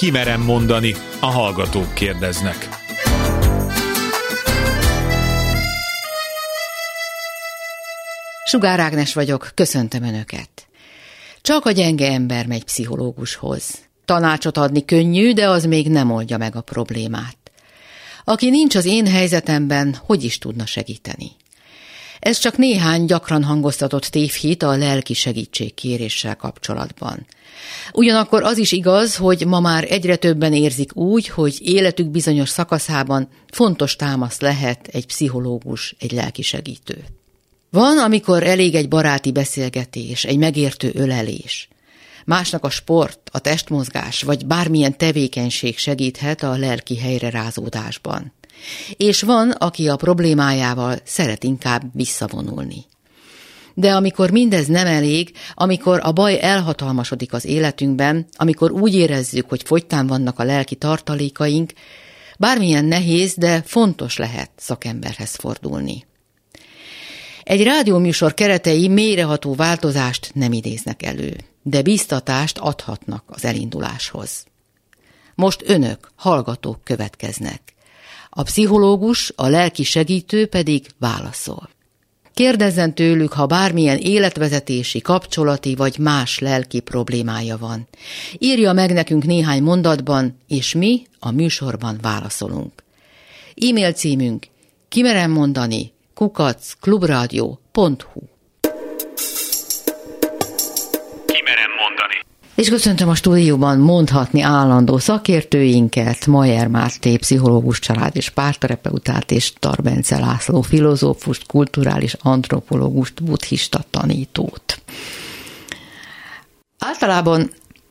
Kimerem mondani, a hallgatók kérdeznek. Sugár Ágnes vagyok, köszöntöm Önöket. Csak a gyenge ember megy pszichológushoz. Tanácsot adni könnyű, de az még nem oldja meg a problémát. Aki nincs az én helyzetemben, hogy is tudna segíteni? Ez csak néhány gyakran hangoztatott tévhit a lelki segítség kéréssel kapcsolatban. Ugyanakkor az is igaz, hogy ma már egyre többen érzik úgy, hogy életük bizonyos szakaszában fontos támasz lehet egy pszichológus, egy lelki segítő. Van, amikor elég egy baráti beszélgetés, egy megértő ölelés. Másnak a sport, a testmozgás vagy bármilyen tevékenység segíthet a lelki helyrerázódásban. És van, aki a problémájával szeret inkább visszavonulni. De amikor mindez nem elég, amikor a baj elhatalmasodik az életünkben, amikor úgy érezzük, hogy fogytán vannak a lelki tartalékaink, bármilyen nehéz, de fontos lehet szakemberhez fordulni. Egy rádióműsor keretei mélyreható változást nem idéznek elő, de biztatást adhatnak az elinduláshoz. Most önök, hallgatók következnek. A pszichológus, a lelki segítő pedig válaszol. Kérdezzen tőlük, ha bármilyen életvezetési, kapcsolati vagy más lelki problémája van. Írja meg nekünk néhány mondatban, és mi a műsorban válaszolunk. E-mail címünk kimerem mondani kukaccklubrádió.hu Kimerem És köszöntöm a stúdióban mondhatni állandó szakértőinket, Majer Márté, pszichológus, család és párterapeutát, és Tarbence László, filozófust, kulturális antropológust, buddhista tanítót. Általában,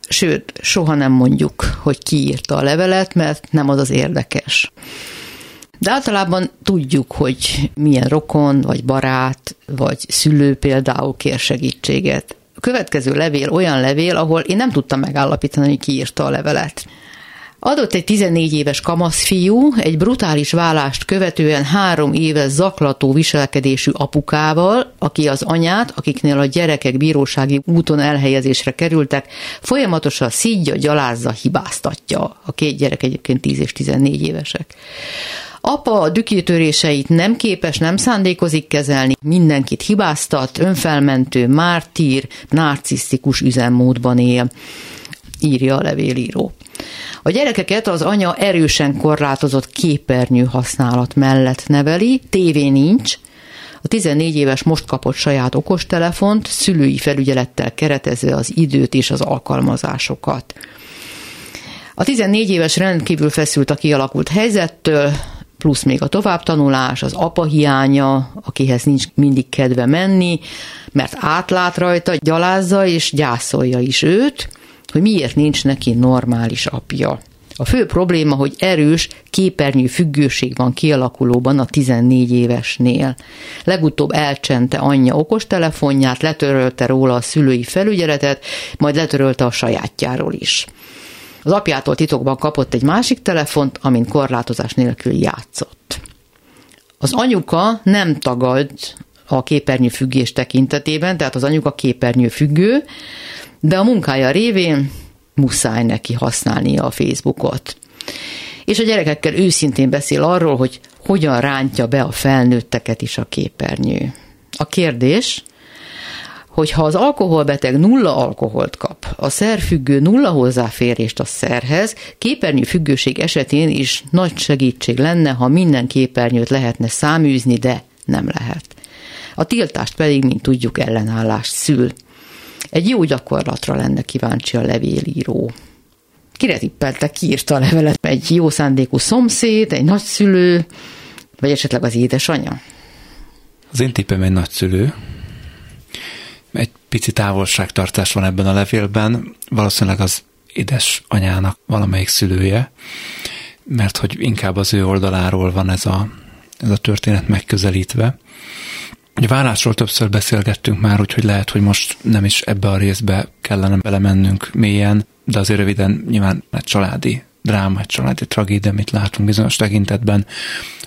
sőt, soha nem mondjuk, hogy ki írta a levelet, mert nem az az érdekes. De általában tudjuk, hogy milyen rokon, vagy barát, vagy szülő például kér segítséget. Következő levél olyan levél, ahol én nem tudtam megállapítani, hogy ki írta a levelet. Adott egy 14 éves kamaszfiú egy brutális vállást követően három éve zaklató viselkedésű apukával, aki az anyát, akiknél a gyerekek bírósági úton elhelyezésre kerültek, folyamatosan szídja, gyalázza, hibáztatja. A két gyerek egyébként 10 és 14 évesek. Apa a dükétöréseit nem képes, nem szándékozik kezelni, mindenkit hibáztat, önfelmentő, mártír, narcisztikus üzemmódban él, írja a levélíró. A gyerekeket az anya erősen korlátozott képernyő használat mellett neveli, tévé nincs, a 14 éves most kapott saját okostelefont, szülői felügyelettel keretezve az időt és az alkalmazásokat. A 14 éves rendkívül feszült a kialakult helyzettől, plusz még a továbbtanulás, az apa hiánya, akihez nincs mindig kedve menni, mert átlát rajta, gyalázza és gyászolja is őt, hogy miért nincs neki normális apja. A fő probléma, hogy erős képernyő függőség van kialakulóban a 14 évesnél. Legutóbb elcsente anyja okostelefonját, letörölte róla a szülői felügyeletet, majd letörölte a sajátjáról is. Az apjától titokban kapott egy másik telefont, amin korlátozás nélkül játszott. Az anyuka nem tagad a képernyő függés tekintetében, tehát az anyuka képernyő függő, de a munkája révén muszáj neki használnia a Facebookot. És a gyerekekkel őszintén beszél arról, hogy hogyan rántja be a felnőtteket is a képernyő. A kérdés, hogy ha az alkoholbeteg nulla alkoholt kap, a szerfüggő nulla hozzáférést a szerhez, képernyő függőség esetén is nagy segítség lenne, ha minden képernyőt lehetne száműzni, de nem lehet. A tiltást pedig, mint tudjuk, ellenállást szül. Egy jó gyakorlatra lenne kíváncsi a levélíró. Kire tippelte, ki írta a levelet? Egy jó szándékú szomszéd, egy nagyszülő, vagy esetleg az édesanyja? Az én tippem egy nagyszülő, pici távolságtartás van ebben a levélben, valószínűleg az édes anyának valamelyik szülője, mert hogy inkább az ő oldaláról van ez a, ez a történet megközelítve. A vállásról többször beszélgettünk már, úgyhogy lehet, hogy most nem is ebbe a részbe kellene belemennünk mélyen, de azért röviden nyilván egy családi dráma, egy családi tragédia, amit látunk bizonyos tekintetben.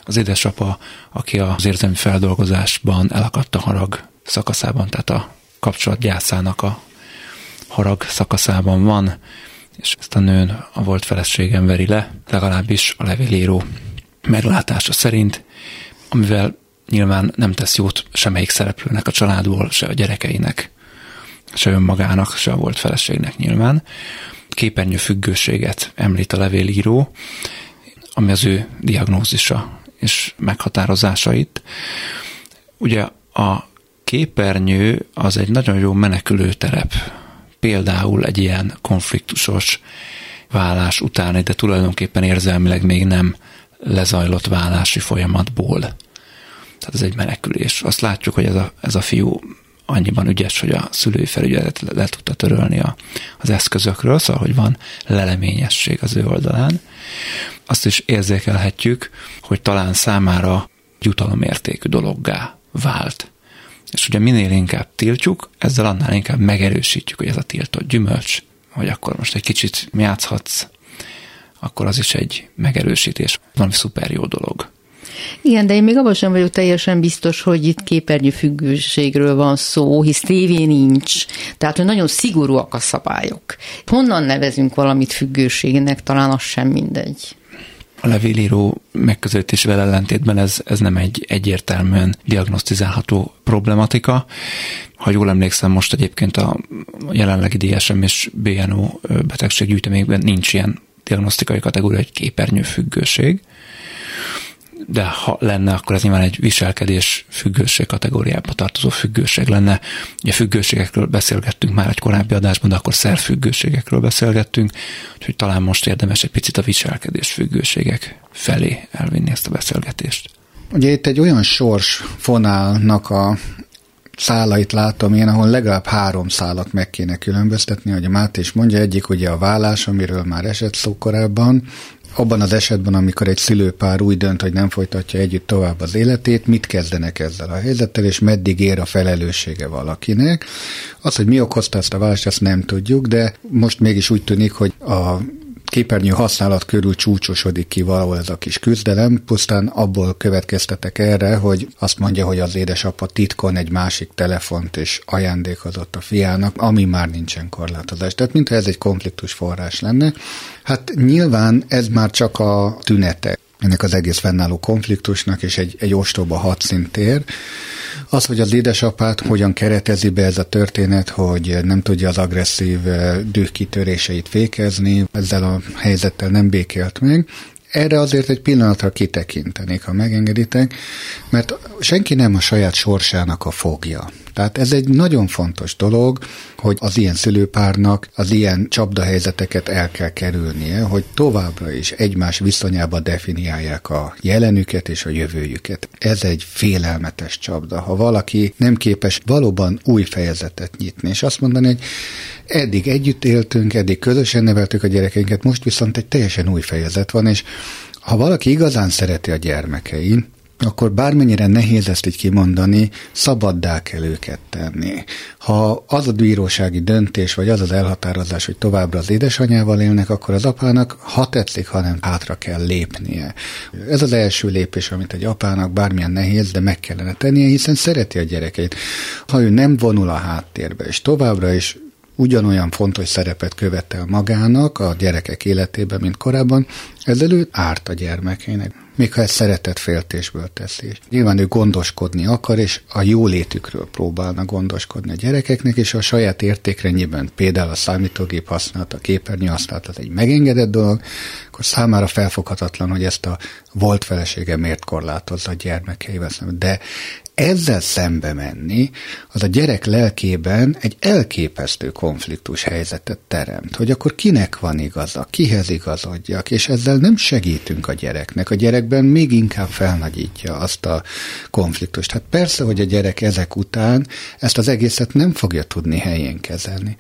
Az édesapa, aki az érzelmi feldolgozásban elakadt a harag szakaszában, tehát a kapcsolat gyászának a harag szakaszában van, és ezt a nőn a volt feleségem veri le, legalábbis a levélíró meglátása szerint, amivel nyilván nem tesz jót semmelyik szereplőnek a családból, se a gyerekeinek, se önmagának, se a volt feleségnek nyilván. Képernyő függőséget említ a levélíró, ami az ő diagnózisa és meghatározásait. Ugye a képernyő az egy nagyon jó menekülő terep. Például egy ilyen konfliktusos vállás után, de tulajdonképpen érzelmileg még nem lezajlott vállási folyamatból. Tehát ez egy menekülés. Azt látjuk, hogy ez a, ez a fiú annyiban ügyes, hogy a szülői felügyelet le, le tudta törölni a, az eszközökről, szóval, hogy van leleményesség az ő oldalán. Azt is érzékelhetjük, hogy talán számára jutalomértékű dologgá vált. És ugye minél inkább tiltjuk, ezzel annál inkább megerősítjük, hogy ez a tiltott gyümölcs, hogy akkor most egy kicsit játszhatsz, akkor az is egy megerősítés, valami szuper jó dolog. Igen, de én még abban sem vagyok teljesen biztos, hogy itt képernyőfüggőségről van szó, hisz tévé nincs. Tehát, hogy nagyon szigorúak a szabályok. Honnan nevezünk valamit függőségnek, talán az sem mindegy. A levélíró megközelítésével ellentétben ez, ez nem egy egyértelműen diagnosztizálható problematika. Ha jól emlékszem, most egyébként a jelenlegi DSM és BNO betegséggyűjteményben nincs ilyen diagnosztikai kategória, egy képernyőfüggőség de ha lenne, akkor ez nyilván egy viselkedés függőség kategóriába tartozó függőség lenne. Ugye függőségekről beszélgettünk már egy korábbi adásban, de akkor szerfüggőségekről beszélgettünk, úgyhogy talán most érdemes egy picit a viselkedés függőségek felé elvinni ezt a beszélgetést. Ugye itt egy olyan sors fonálnak a szálait látom én, ahol legalább három szálat meg kéne különböztetni, hogy a Máté is mondja, egyik ugye a vállás, amiről már esett szó korábban, abban az esetben, amikor egy szülőpár úgy dönt, hogy nem folytatja együtt tovább az életét, mit kezdenek ezzel a helyzettel, és meddig ér a felelőssége valakinek. Az, hogy mi okozta ezt a választ, ezt nem tudjuk, de most mégis úgy tűnik, hogy a képernyő használat körül csúcsosodik ki valahol ez a kis küzdelem, pusztán abból következtetek erre, hogy azt mondja, hogy az édesapa titkon egy másik telefont és ajándékozott a fiának, ami már nincsen korlátozás. Tehát mintha ez egy konfliktus forrás lenne. Hát nyilván ez már csak a tünete ennek az egész fennálló konfliktusnak, és egy, egy ostoba hadszintér. Az, hogy az édesapát hogyan keretezi be ez a történet, hogy nem tudja az agresszív eh, dühkitöréseit fékezni, ezzel a helyzettel nem békélt meg, erre azért egy pillanatra kitekintenék, ha megengeditek, mert senki nem a saját sorsának a fogja. Tehát ez egy nagyon fontos dolog, hogy az ilyen szülőpárnak az ilyen csapdahelyzeteket el kell kerülnie, hogy továbbra is egymás viszonyába definiálják a jelenüket és a jövőjüket. Ez egy félelmetes csapda. Ha valaki nem képes valóban új fejezetet nyitni, és azt mondani, hogy eddig együtt éltünk, eddig közösen neveltük a gyerekeinket, most viszont egy teljesen új fejezet van, és ha valaki igazán szereti a gyermekein, akkor bármennyire nehéz ezt így kimondani, szabaddá kell őket tenni. Ha az a bírósági döntés, vagy az az elhatározás, hogy továbbra az édesanyával élnek, akkor az apának, ha tetszik, hanem hátra kell lépnie. Ez az első lépés, amit egy apának bármilyen nehéz, de meg kellene tennie, hiszen szereti a gyerekeit. Ha ő nem vonul a háttérbe, és továbbra is ugyanolyan fontos szerepet követel magának a gyerekek életében, mint korábban, ezzel ő árt a gyermekének még ha ezt szeretett féltésből teszi. Nyilván ő gondoskodni akar, és a jólétükről próbálna gondoskodni a gyerekeknek, és a saját értékrendjében, például a számítógép használat, a képernyő használat egy megengedett dolog, akkor számára felfoghatatlan, hogy ezt a volt felesége miért korlátozza a gyermekeivel. De ezzel szembe menni, az a gyerek lelkében egy elképesztő konfliktus helyzetet teremt, hogy akkor kinek van igaza, kihez igazodjak, és ezzel nem segítünk a gyereknek. A gyerekben még inkább felnagyítja azt a konfliktust. Hát persze, hogy a gyerek ezek után ezt az egészet nem fogja tudni helyén kezelni.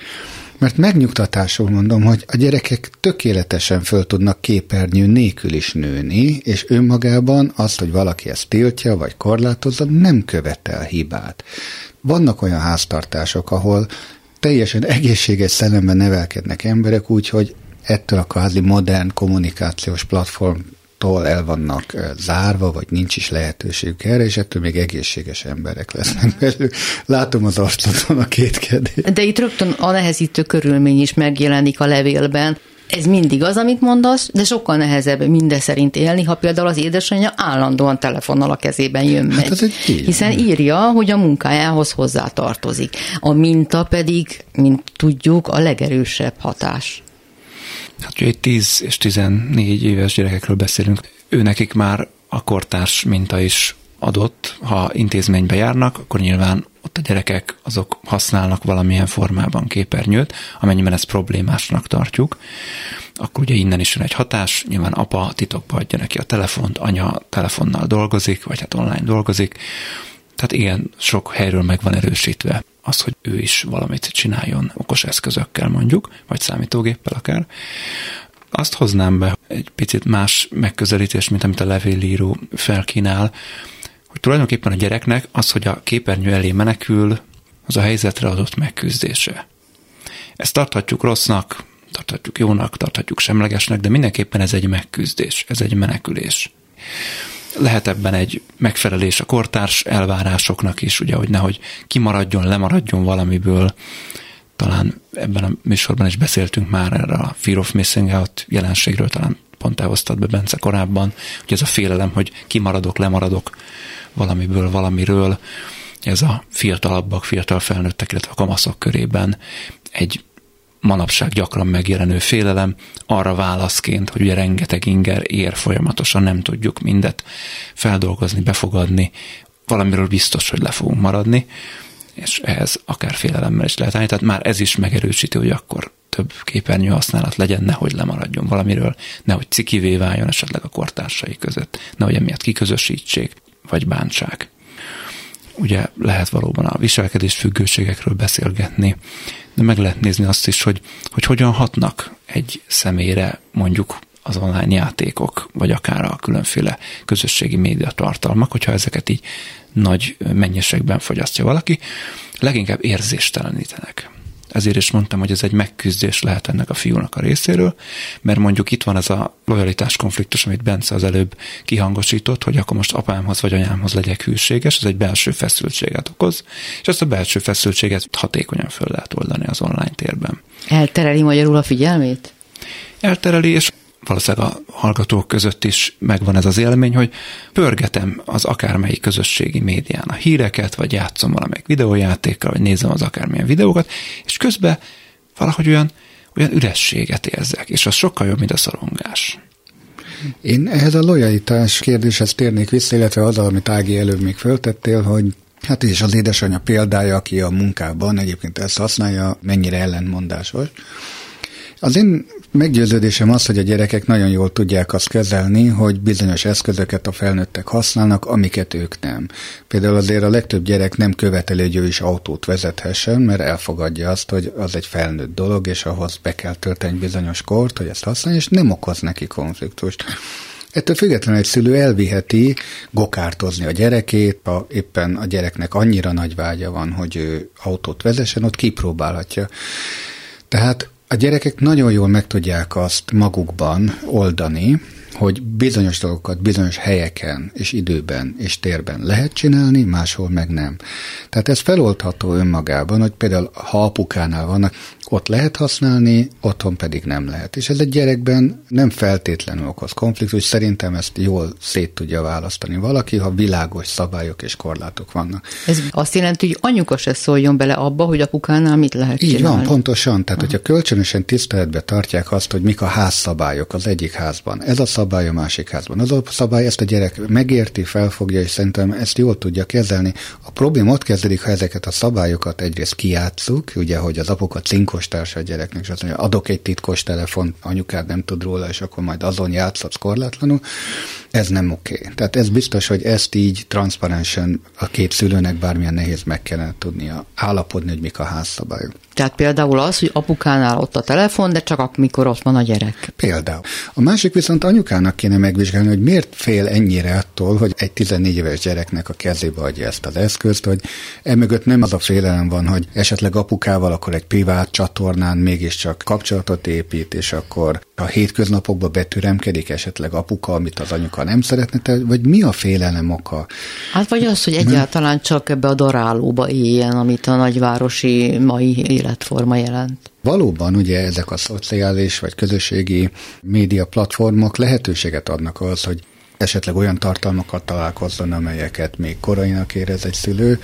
Mert megnyugtatásul mondom, hogy a gyerekek tökéletesen föl tudnak képernyő nélkül is nőni, és önmagában azt, hogy valaki ezt tiltja vagy korlátozza, nem követel hibát. Vannak olyan háztartások, ahol teljesen egészséges szellemben nevelkednek emberek úgy, hogy ettől a kvázi modern kommunikációs platform tól el vannak zárva, vagy nincs is lehetőség erre, és ettől még egészséges emberek lesznek belőle. Látom az arcodon a két kérdést. De itt rögtön a nehezítő körülmény is megjelenik a levélben. ez mindig az, amit mondasz, de sokkal nehezebb minden szerint élni, ha például az édesanyja állandóan telefonnal a kezében jön Hát egy így. Hiszen írja, hogy a munkájához hozzátartozik. A minta pedig, mint tudjuk, a legerősebb hatás. Hát ugye egy 10 és 14 éves gyerekekről beszélünk, ő nekik már a kortárs minta is adott, ha intézménybe járnak, akkor nyilván ott a gyerekek azok használnak valamilyen formában képernyőt, amennyiben ezt problémásnak tartjuk, akkor ugye innen is jön egy hatás, nyilván apa titokba adja neki a telefont, anya telefonnal dolgozik, vagy hát online dolgozik, tehát igen, sok helyről meg van erősítve az, hogy ő is valamit csináljon okos eszközökkel mondjuk, vagy számítógéppel akár. Azt hoznám be egy picit más megközelítés, mint amit a levélíró felkínál, hogy tulajdonképpen a gyereknek az, hogy a képernyő elé menekül, az a helyzetre adott megküzdése. Ezt tarthatjuk rossznak, tarthatjuk jónak, tarthatjuk semlegesnek, de mindenképpen ez egy megküzdés, ez egy menekülés. Lehet ebben egy megfelelés a kortárs elvárásoknak is, ugye, hogy nehogy kimaradjon, lemaradjon valamiből. Talán ebben a műsorban is beszéltünk már erre a Fear of Missing Out jelenségről, talán pont elhoztad be Bence korábban, hogy ez a félelem, hogy kimaradok, lemaradok valamiből, valamiről, ez a fiatalabbak, fiatal felnőttek, illetve a kamaszok körében egy manapság gyakran megjelenő félelem arra válaszként, hogy ugye rengeteg inger ér folyamatosan, nem tudjuk mindet feldolgozni, befogadni, valamiről biztos, hogy le fogunk maradni, és ehhez akár félelemmel is lehet állni, tehát már ez is megerősíti, hogy akkor több képernyő használat legyen, nehogy lemaradjon valamiről, nehogy cikivé váljon esetleg a kortársai között, nehogy emiatt kiközösítsék, vagy bántsák. Ugye lehet valóban a viselkedés függőségekről beszélgetni, de meg lehet nézni azt is, hogy, hogy hogyan hatnak egy személyre mondjuk az online játékok, vagy akár a különféle közösségi média tartalmak, hogyha ezeket így nagy mennyiségben fogyasztja valaki, leginkább érzéstelenítenek. Ezért is mondtam, hogy ez egy megküzdés lehet ennek a fiúnak a részéről, mert mondjuk itt van ez a lojalitás konfliktus, amit Bence az előbb kihangosított, hogy akkor most apámhoz vagy anyámhoz legyek hűséges, ez egy belső feszültséget okoz, és ezt a belső feszültséget hatékonyan föl lehet oldani az online térben. Eltereli magyarul a figyelmét? Eltereli, és valószínűleg a hallgatók között is megvan ez az élmény, hogy pörgetem az akármelyik közösségi médián a híreket, vagy játszom valamelyik videójátékkal, vagy nézem az akármilyen videókat, és közben valahogy olyan, olyan ürességet érzek, és az sokkal jobb, mint a szorongás. Én ehhez a lojalitás kérdéshez térnék vissza, illetve azzal, amit Ági előbb még föltettél, hogy hát és az édesanyja példája, aki a munkában egyébként ezt használja, mennyire ellentmondásos. Az én meggyőződésem az, hogy a gyerekek nagyon jól tudják azt kezelni, hogy bizonyos eszközöket a felnőttek használnak, amiket ők nem. Például azért a legtöbb gyerek nem követeli, hogy ő is autót vezethessen, mert elfogadja azt, hogy az egy felnőtt dolog, és ahhoz be kell tölteni bizonyos kort, hogy ezt használja, és nem okoz neki konfliktust. Ettől függetlenül egy szülő elviheti gokártozni a gyerekét, ha éppen a gyereknek annyira nagy vágya van, hogy ő autót vezessen, ott kipróbálhatja. Tehát a gyerekek nagyon jól meg tudják azt magukban oldani, hogy bizonyos dolgokat bizonyos helyeken és időben és térben lehet csinálni, máshol meg nem. Tehát ez feloldható önmagában, hogy például ha apukánál vannak, ott lehet használni, otthon pedig nem lehet. És ez egy gyerekben nem feltétlenül okoz konfliktus, szerintem ezt jól szét tudja választani valaki, ha világos szabályok és korlátok vannak. Ez azt jelenti, hogy anyuka se szóljon bele abba, hogy apukánál mit lehet Így csinálni. van, pontosan. Tehát, hogyha kölcsönösen tiszteletbe tartják azt, hogy mik a házszabályok az egyik házban, ez a szabály a másik házban. Az a szabály ezt a gyerek megérti, felfogja, és szerintem ezt jól tudja kezelni. A probléma ott kezdődik, ha ezeket a szabályokat egyrészt kijátszuk, ugye, hogy az apuka cinkos társa a gyereknek, és azt mondja, adok egy titkos telefon, anyukád nem tud róla, és akkor majd azon játszhatsz korlátlanul. Ez nem oké. Okay. Tehát ez biztos, hogy ezt így transzparensen a két szülőnek bármilyen nehéz meg kellene tudnia állapodni, hogy mik a házszabályok. Tehát például az, hogy apukánál ott a telefon, de csak amikor ott van a gyerek. Például. A másik viszont anyukának kéne megvizsgálni, hogy miért fél ennyire attól, hogy egy 14 éves gyereknek a kezébe adja ezt az eszközt, hogy emögött nem az a félelem van, hogy esetleg apukával akkor egy privát csatornán mégiscsak kapcsolatot épít, és akkor a hétköznapokba betüremkedik esetleg apuka, amit az anyuka nem szeretne, vagy mi a félelem oka? Hát vagy az, hogy egyáltalán csak ebbe a darálóba éljen, amit a nagyvárosi mai életforma jelent. Valóban ugye ezek a szociális vagy közösségi média platformok lehetőséget adnak az, hogy esetleg olyan tartalmakat találkozzon, amelyeket még korainak érez egy szülő,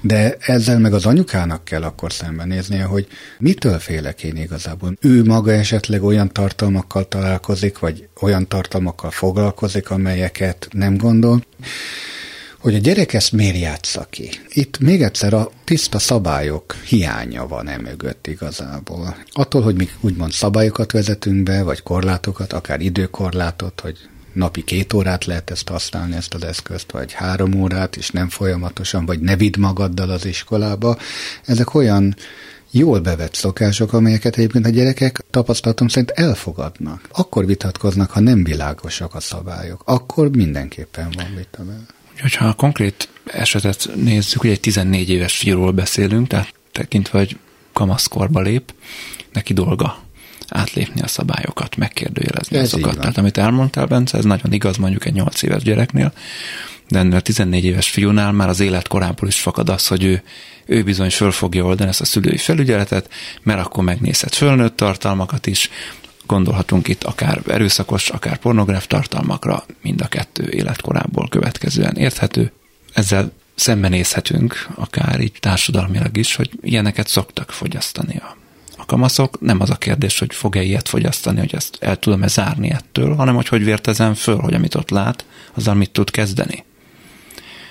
de ezzel meg az anyukának kell akkor szembenéznie, hogy mitől félek én igazából. Ő maga esetleg olyan tartalmakkal találkozik, vagy olyan tartalmakkal foglalkozik, amelyeket nem gondol hogy a gyerek ezt miért játsza ki. Itt még egyszer a tiszta szabályok hiánya van e mögött igazából. Attól, hogy mi úgymond szabályokat vezetünk be, vagy korlátokat, akár időkorlátot, hogy napi két órát lehet ezt használni, ezt az eszközt, vagy három órát, és nem folyamatosan, vagy ne vidd magaddal az iskolába. Ezek olyan jól bevett szokások, amelyeket egyébként a gyerekek tapasztalatom szerint elfogadnak. Akkor vitatkoznak, ha nem világosak a szabályok. Akkor mindenképpen van vita. Hogyha a konkrét esetet nézzük, hogy egy 14 éves fiúról beszélünk, tehát tekintve, hogy kamaszkorba lép, neki dolga átlépni a szabályokat, megkérdőjelezni ez azokat. Tehát amit elmondtál, Bence, ez nagyon igaz mondjuk egy 8 éves gyereknél, de ennél a 14 éves fiúnál már az életkorából is fakad az, hogy ő, ő bizony föl fogja oldani ezt a szülői felügyeletet, mert akkor megnézhet fölnőtt tartalmakat is, gondolhatunk itt akár erőszakos, akár pornográf tartalmakra, mind a kettő életkorából következően érthető. Ezzel szembenézhetünk, akár így társadalmilag is, hogy ilyeneket szoktak fogyasztani a kamaszok, nem az a kérdés, hogy fog-e ilyet fogyasztani, hogy ezt el tudom-e zárni ettől, hanem hogy hogy vértezem föl, hogy amit ott lát, azzal mit tud kezdeni.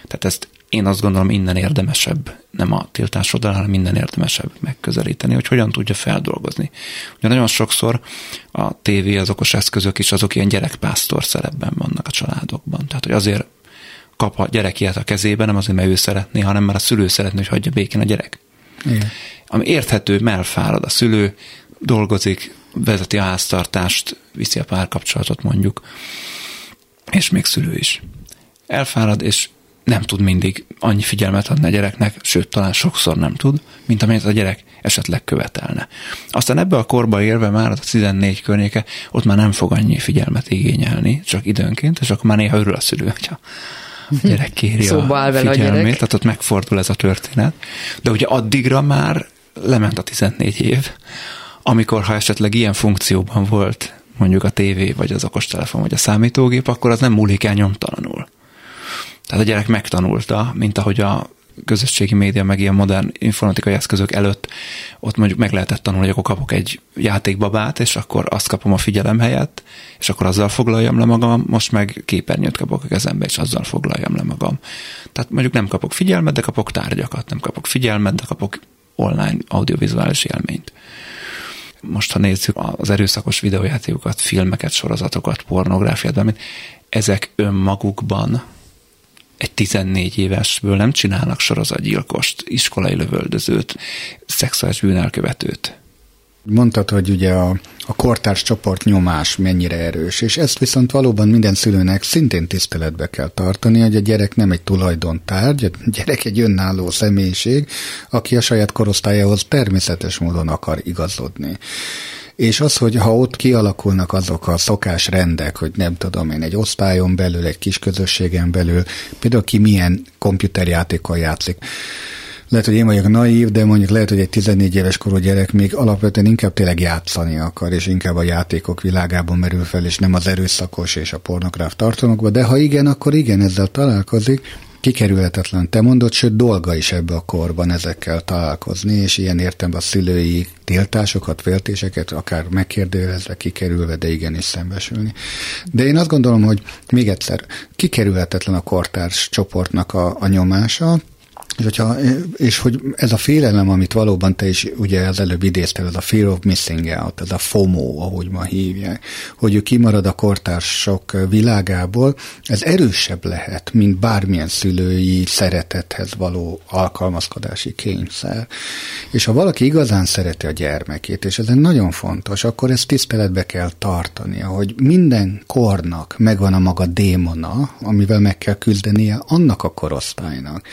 Tehát ezt én azt gondolom innen érdemesebb, nem a tiltás oldalán, hanem minden érdemesebb megközelíteni, hogy hogyan tudja feldolgozni. Ugye nagyon sokszor a tévé, az okos eszközök is azok ilyen gyerekpásztor szerepben vannak a családokban. Tehát, hogy azért kap a gyerek ilyet a kezébe, nem azért, mert ő szeretné, hanem mert a szülő szeretné, hogy hagyja békén a gyerek. Igen ami érthető, melfárad a szülő, dolgozik, vezeti a háztartást, viszi a párkapcsolatot mondjuk, és még szülő is. Elfárad, és nem tud mindig annyi figyelmet adni a gyereknek, sőt, talán sokszor nem tud, mint amennyit a gyerek esetleg követelne. Aztán ebbe a korba érve már a 14 környéke, ott már nem fog annyi figyelmet igényelni, csak időnként, és akkor már néha örül a szülő, hogyha a gyerek kéri Szóba a figyelmét, a gyerek. tehát ott megfordul ez a történet. De ugye addigra már lement a 14 év, amikor ha esetleg ilyen funkcióban volt mondjuk a tévé, vagy az okostelefon, vagy a számítógép, akkor az nem múlik el nyomtalanul. Tehát a gyerek megtanulta, mint ahogy a közösségi média, meg ilyen modern informatikai eszközök előtt ott mondjuk meg lehetett tanulni, hogy akkor kapok egy játékbabát, és akkor azt kapom a figyelem helyett, és akkor azzal foglaljam le magam, most meg képernyőt kapok a kezembe, és azzal foglaljam le magam. Tehát mondjuk nem kapok figyelmet, de kapok tárgyakat, nem kapok figyelmet, de kapok online audiovizuális élményt. Most, ha nézzük az erőszakos videójátékokat, filmeket, sorozatokat, pornográfiát, amit ezek önmagukban egy 14 évesből nem csinálnak sorozatgyilkost, iskolai lövöldözőt, szexuális bűnelkövetőt. Mondtad, hogy ugye a, a kortárs csoport nyomás mennyire erős, és ezt viszont valóban minden szülőnek szintén tiszteletbe kell tartani, hogy a gyerek nem egy tulajdontárgy, a gyerek egy önálló személyiség, aki a saját korosztályához természetes módon akar igazodni. És az, hogy ha ott kialakulnak azok a szokásrendek, hogy nem tudom én, egy osztályon belül, egy kis közösségen belül, például ki milyen komputerjátékkal játszik, lehet, hogy én vagyok naív, de mondjuk lehet, hogy egy 14 éves korú gyerek még alapvetően inkább tényleg játszani akar, és inkább a játékok világában merül fel, és nem az erőszakos és a pornográf tartalmakban, de ha igen, akkor igen, ezzel találkozik, kikerülhetetlen, te mondod, sőt dolga is ebbe a korban ezekkel találkozni, és ilyen értem a szülői tiltásokat, féltéseket, akár megkérdőjelezve, kikerülve, de igenis szembesülni. De én azt gondolom, hogy még egyszer, kikerülhetetlen a kortárs csoportnak a, a nyomása, és, hogyha, és hogy ez a félelem, amit valóban te is ugye az előbb idéztél, ez a fear of missing out, ez a FOMO, ahogy ma hívják, hogy ő kimarad a kortársok világából, ez erősebb lehet, mint bármilyen szülői szeretethez való alkalmazkodási kényszer. És ha valaki igazán szereti a gyermekét, és ez nagyon fontos, akkor ezt tiszteletbe kell tartania, hogy minden kornak megvan a maga démona, amivel meg kell küzdenie annak a korosztálynak.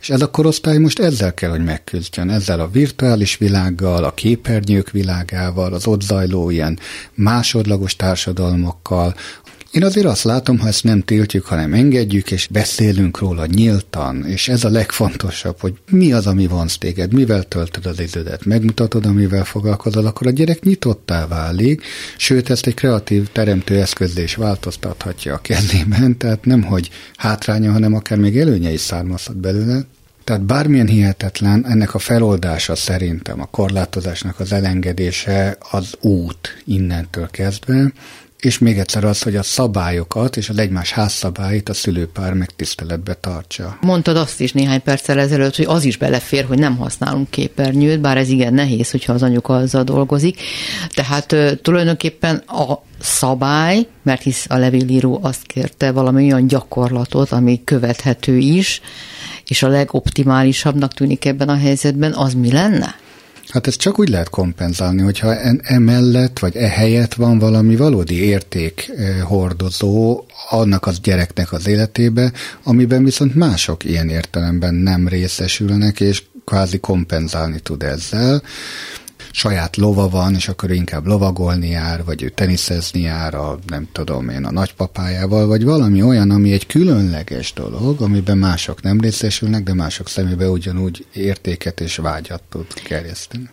És ez a a korosztály most ezzel kell, hogy megküzdjön, ezzel a virtuális világgal, a képernyők világával, az ott zajló ilyen másodlagos társadalmakkal, én azért azt látom, ha ezt nem tiltjuk, hanem engedjük, és beszélünk róla nyíltan, és ez a legfontosabb, hogy mi az, ami vonz téged, mivel töltöd az idődet, megmutatod, amivel foglalkozol, akkor a gyerek nyitottá válik, sőt, ezt egy kreatív teremtő eszközé is változtathatja a kezében, tehát nem, hogy hátránya, hanem akár még előnye is származhat belőle, tehát bármilyen hihetetlen, ennek a feloldása szerintem, a korlátozásnak az elengedése az út innentől kezdve, és még egyszer az, hogy a szabályokat és az egymás házszabályait a szülőpár megtiszteletbe tartsa. Mondtad azt is néhány perccel ezelőtt, hogy az is belefér, hogy nem használunk képernyőt, bár ez igen nehéz, hogyha az anyuka azzal dolgozik. Tehát tulajdonképpen a szabály, mert hisz a levélíró azt kérte valami olyan gyakorlatot, ami követhető is, és a legoptimálisabbnak tűnik ebben a helyzetben, az mi lenne? Hát ezt csak úgy lehet kompenzálni, hogyha emellett vagy ehelyett van valami valódi érték eh, hordozó annak az gyereknek az életébe, amiben viszont mások ilyen értelemben nem részesülnek, és kvázi kompenzálni tud ezzel saját lova van, és akkor inkább lovagolni jár, vagy ő teniszezni jár a, nem tudom én, a nagypapájával, vagy valami olyan, ami egy különleges dolog, amiben mások nem részesülnek, de mások szemébe ugyanúgy értéket és vágyat tud kereszteni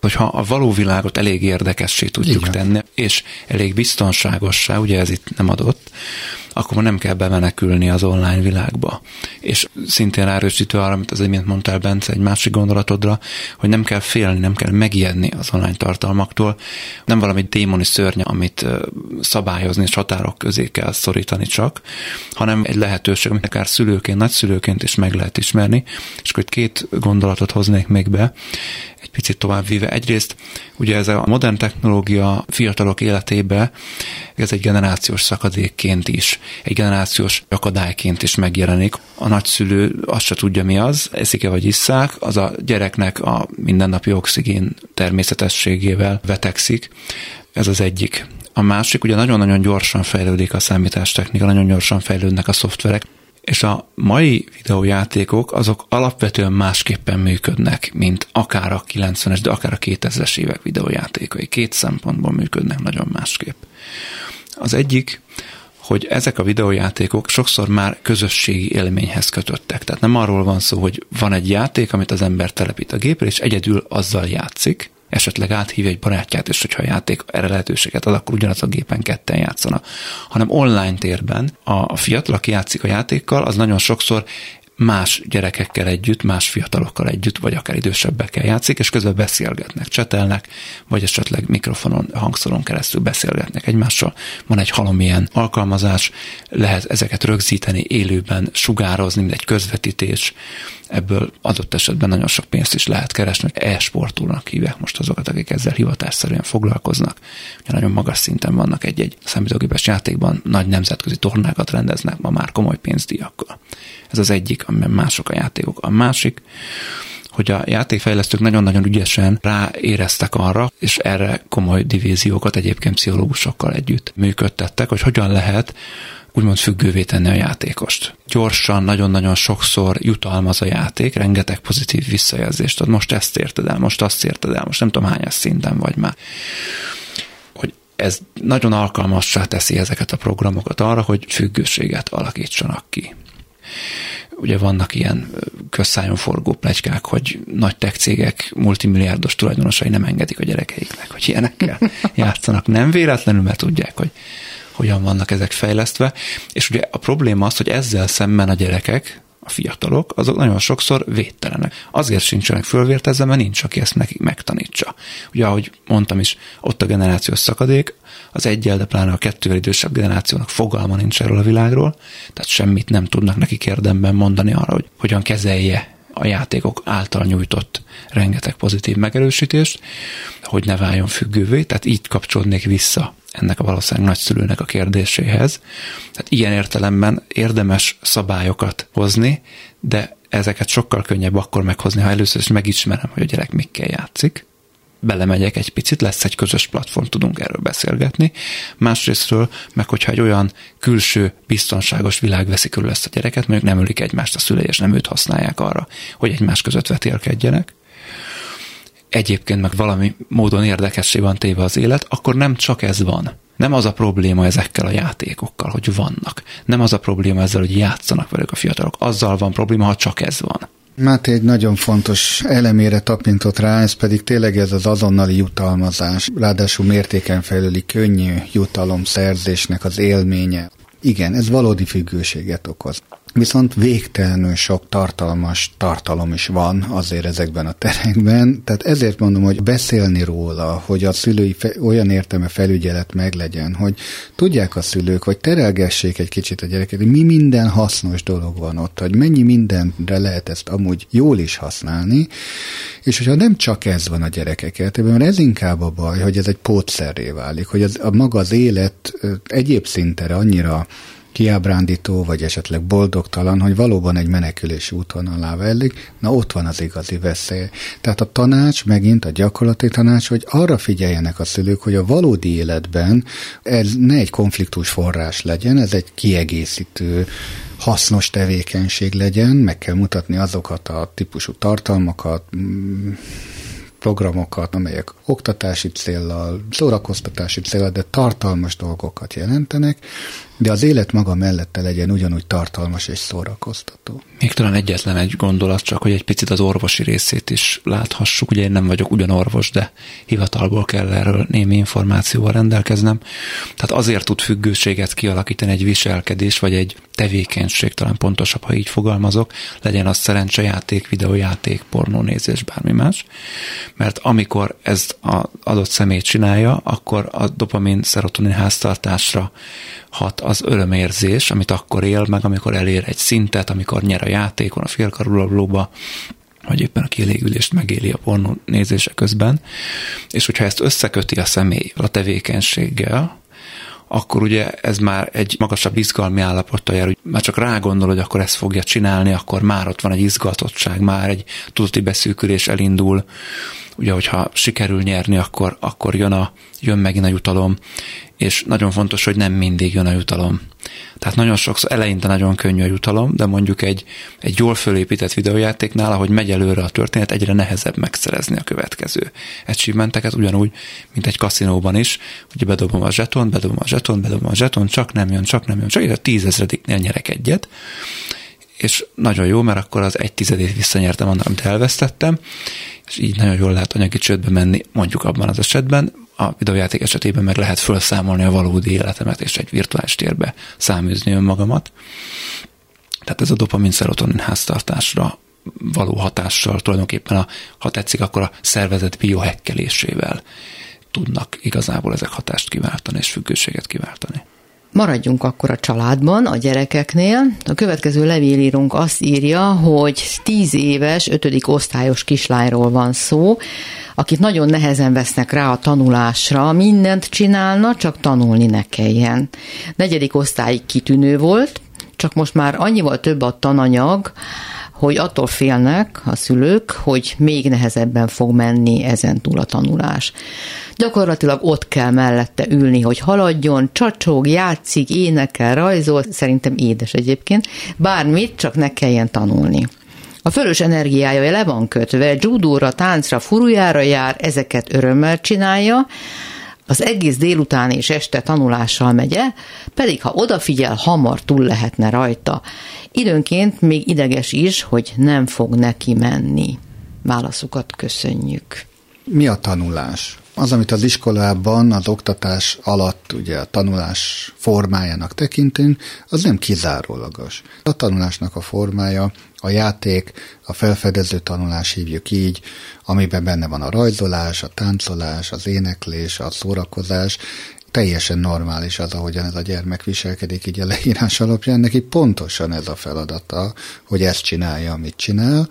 hogyha a való világot elég érdekessé tudjuk Igen. tenni, és elég biztonságossá, ugye ez itt nem adott, akkor már nem kell bemenekülni az online világba. És szintén erősítő arra, amit az imént mondtál, Bence, egy másik gondolatodra, hogy nem kell félni, nem kell megijedni az online tartalmaktól, nem valami démoni szörny, amit szabályozni és határok közé kell szorítani csak, hanem egy lehetőség, amit akár szülőként, nagyszülőként is meg lehet ismerni. És akkor két gondolatot hoznék még be egy picit tovább víve. Egyrészt ugye ez a modern technológia fiatalok életébe, ez egy generációs szakadékként is, egy generációs akadályként is megjelenik. A nagyszülő azt se tudja mi az, eszik-e vagy isszák, az a gyereknek a mindennapi oxigén természetességével vetekszik. Ez az egyik. A másik, ugye nagyon-nagyon gyorsan fejlődik a számítástechnika, nagyon gyorsan fejlődnek a szoftverek, és a mai videójátékok azok alapvetően másképpen működnek, mint akár a 90-es, de akár a 2000-es évek videójátékai. Két szempontból működnek nagyon másképp. Az egyik, hogy ezek a videójátékok sokszor már közösségi élményhez kötöttek. Tehát nem arról van szó, hogy van egy játék, amit az ember telepít a gépre, és egyedül azzal játszik, esetleg áthív egy barátját, és hogyha a játék erre lehetőséget ad, akkor ugyanaz a gépen ketten játszana. Hanem online térben a fiatal, aki játszik a játékkal, az nagyon sokszor más gyerekekkel együtt, más fiatalokkal együtt, vagy akár idősebbekkel játszik, és közben beszélgetnek, csetelnek, vagy esetleg mikrofonon, hangszoron keresztül beszélgetnek egymással. Van egy halomilyen alkalmazás, lehet ezeket rögzíteni, élőben sugározni, mint egy közvetítés, ebből adott esetben nagyon sok pénzt is lehet keresni, e-sportúrnak hívják most azokat, akik ezzel hivatásszerűen foglalkoznak. Ugye nagyon magas szinten vannak egy-egy számítógépes játékban, nagy nemzetközi tornákat rendeznek ma már komoly pénzdíjakkal. Ez az egyik, amiben mások a játékok. A másik, hogy a játékfejlesztők nagyon-nagyon ügyesen ráéreztek arra, és erre komoly divíziókat egyébként pszichológusokkal együtt működtettek, hogy hogyan lehet úgymond függővé tenni a játékost. Gyorsan, nagyon-nagyon sokszor jutalmaz a játék, rengeteg pozitív visszajelzést ad. Most ezt érted el, most azt érted el, most nem tudom hányas szinten vagy már. Hogy ez nagyon alkalmassá teszi ezeket a programokat arra, hogy függőséget alakítsanak ki ugye vannak ilyen közszájon forgó plegykák, hogy nagy tech cégek multimilliárdos tulajdonosai nem engedik a gyerekeiknek, hogy ilyenekkel játszanak. Nem véletlenül, mert tudják, hogy hogyan vannak ezek fejlesztve. És ugye a probléma az, hogy ezzel szemben a gyerekek, a fiatalok, azok nagyon sokszor védtelenek. Azért sincsenek fölvértezve, mert nincs, aki ezt nekik megtanítsa. Ugye, ahogy mondtam is, ott a generációs szakadék, az egyel, de pláne a kettővel idősebb generációnak fogalma nincs erről a világról, tehát semmit nem tudnak nekik érdemben mondani arra, hogy hogyan kezelje a játékok által nyújtott rengeteg pozitív megerősítést, hogy ne váljon függővé, tehát így kapcsolódnék vissza ennek a valószínűleg nagyszülőnek a kérdéséhez. Tehát ilyen értelemben érdemes szabályokat hozni, de ezeket sokkal könnyebb akkor meghozni, ha először is megismerem, hogy a gyerek mikkel játszik, belemegyek egy picit, lesz egy közös platform, tudunk erről beszélgetni. Másrésztről, meg hogyha egy olyan külső, biztonságos világ veszi körül ezt a gyereket, mondjuk nem ölik egymást a szülei, és nem őt használják arra, hogy egymás között vetélkedjenek, egyébként meg valami módon érdekessé van téve az élet, akkor nem csak ez van. Nem az a probléma ezekkel a játékokkal, hogy vannak. Nem az a probléma ezzel, hogy játszanak velük a fiatalok. Azzal van probléma, ha csak ez van. Máté egy nagyon fontos elemére tapintott rá, ez pedig tényleg ez az azonnali jutalmazás, ráadásul mértéken felüli könnyű jutalomszerzésnek az élménye. Igen, ez valódi függőséget okoz. Viszont végtelenül sok tartalmas tartalom is van azért ezekben a terekben, tehát ezért mondom, hogy beszélni róla, hogy a szülői fe, olyan értelme felügyelet meglegyen, hogy tudják a szülők, hogy terelgessék egy kicsit a gyereket, hogy mi minden hasznos dolog van ott, hogy mennyi mindenre lehet ezt amúgy jól is használni, és hogyha nem csak ez van a gyerekek életében, mert ez inkább a baj, hogy ez egy pótszerré válik, hogy ez a maga az élet egyéb szintere annyira kiábrándító, vagy esetleg boldogtalan, hogy valóban egy menekülési úton alá vellik, na ott van az igazi veszély. Tehát a tanács, megint a gyakorlati tanács, hogy arra figyeljenek a szülők, hogy a valódi életben ez ne egy konfliktus forrás legyen, ez egy kiegészítő hasznos tevékenység legyen, meg kell mutatni azokat a típusú tartalmakat, programokat, amelyek oktatási célral, szórakoztatási célral, de tartalmas dolgokat jelentenek, de az élet maga mellette legyen ugyanúgy tartalmas és szórakoztató. Még talán egyetlen egy gondolat, csak hogy egy picit az orvosi részét is láthassuk. Ugye én nem vagyok ugyan orvos, de hivatalból kell erről némi információval rendelkeznem. Tehát azért tud függőséget kialakítani egy viselkedés, vagy egy tevékenység, talán pontosabb, ha így fogalmazok, legyen az szerencsejáték, videójáték, pornónézés, bármi más. Mert amikor ezt az adott személy csinálja, akkor a dopamin szerotonin háztartásra hat az örömérzés, amit akkor él meg, amikor elér egy szintet, amikor nyer a játékon, a félkarulablóba, vagy éppen a kielégülést megéli a pornó nézése közben, és hogyha ezt összeköti a személy a tevékenységgel, akkor ugye ez már egy magasabb izgalmi állapottal jár, hogy már csak rágondol, hogy akkor ezt fogja csinálni, akkor már ott van egy izgatottság, már egy tudati beszűkülés elindul, ugye, hogyha sikerül nyerni, akkor, akkor jön, a, jön megint a jutalom, és nagyon fontos, hogy nem mindig jön a jutalom. Tehát nagyon sokszor eleinte nagyon könnyű a jutalom, de mondjuk egy, egy jól fölépített videójátéknál, ahogy megy előre a történet, egyre nehezebb megszerezni a következő achievementeket, ugyanúgy, mint egy kaszinóban is, hogy bedobom a zseton, bedobom a zseton, bedobom a zseton, csak nem jön, csak nem jön, csak a tízezrediknél nyerek egyet, és nagyon jó, mert akkor az egy tizedét visszanyertem annak, amit elvesztettem, és így nagyon jól lehet anyagi csődbe menni, mondjuk abban az esetben, a videójáték esetében meg lehet felszámolni a valódi életemet, és egy virtuális térbe száműzni önmagamat. Tehát ez a dopamin szerotonin háztartásra való hatással tulajdonképpen, a, ha tetszik, akkor a szervezet biohekkelésével tudnak igazából ezek hatást kiváltani és függőséget kiváltani. Maradjunk akkor a családban, a gyerekeknél. A következő levélírunk azt írja, hogy tíz éves, ötödik osztályos kislányról van szó, akit nagyon nehezen vesznek rá a tanulásra, mindent csinálna, csak tanulni ne kelljen. Negyedik osztályig kitűnő volt, csak most már annyival több a tananyag, hogy attól félnek a szülők, hogy még nehezebben fog menni ezen túl a tanulás. Gyakorlatilag ott kell mellette ülni, hogy haladjon, csacsog, játszik, énekel, rajzol, szerintem édes egyébként, bármit, csak ne kelljen tanulni. A fölös energiája le van kötve, judóra, táncra, furujára jár, ezeket örömmel csinálja, az egész délután és este tanulással megye, pedig ha odafigyel, hamar túl lehetne rajta. Időnként még ideges is, hogy nem fog neki menni. Válaszukat köszönjük. Mi a tanulás? Az, amit az iskolában, az oktatás alatt ugye a tanulás formájának tekintünk, az nem kizárólagos. A tanulásnak a formája a játék, a felfedező tanulás hívjuk így, amiben benne van a rajzolás, a táncolás, az éneklés, a szórakozás, teljesen normális az, ahogyan ez a gyermek viselkedik így a leírás alapján. Neki pontosan ez a feladata, hogy ezt csinálja, amit csinál,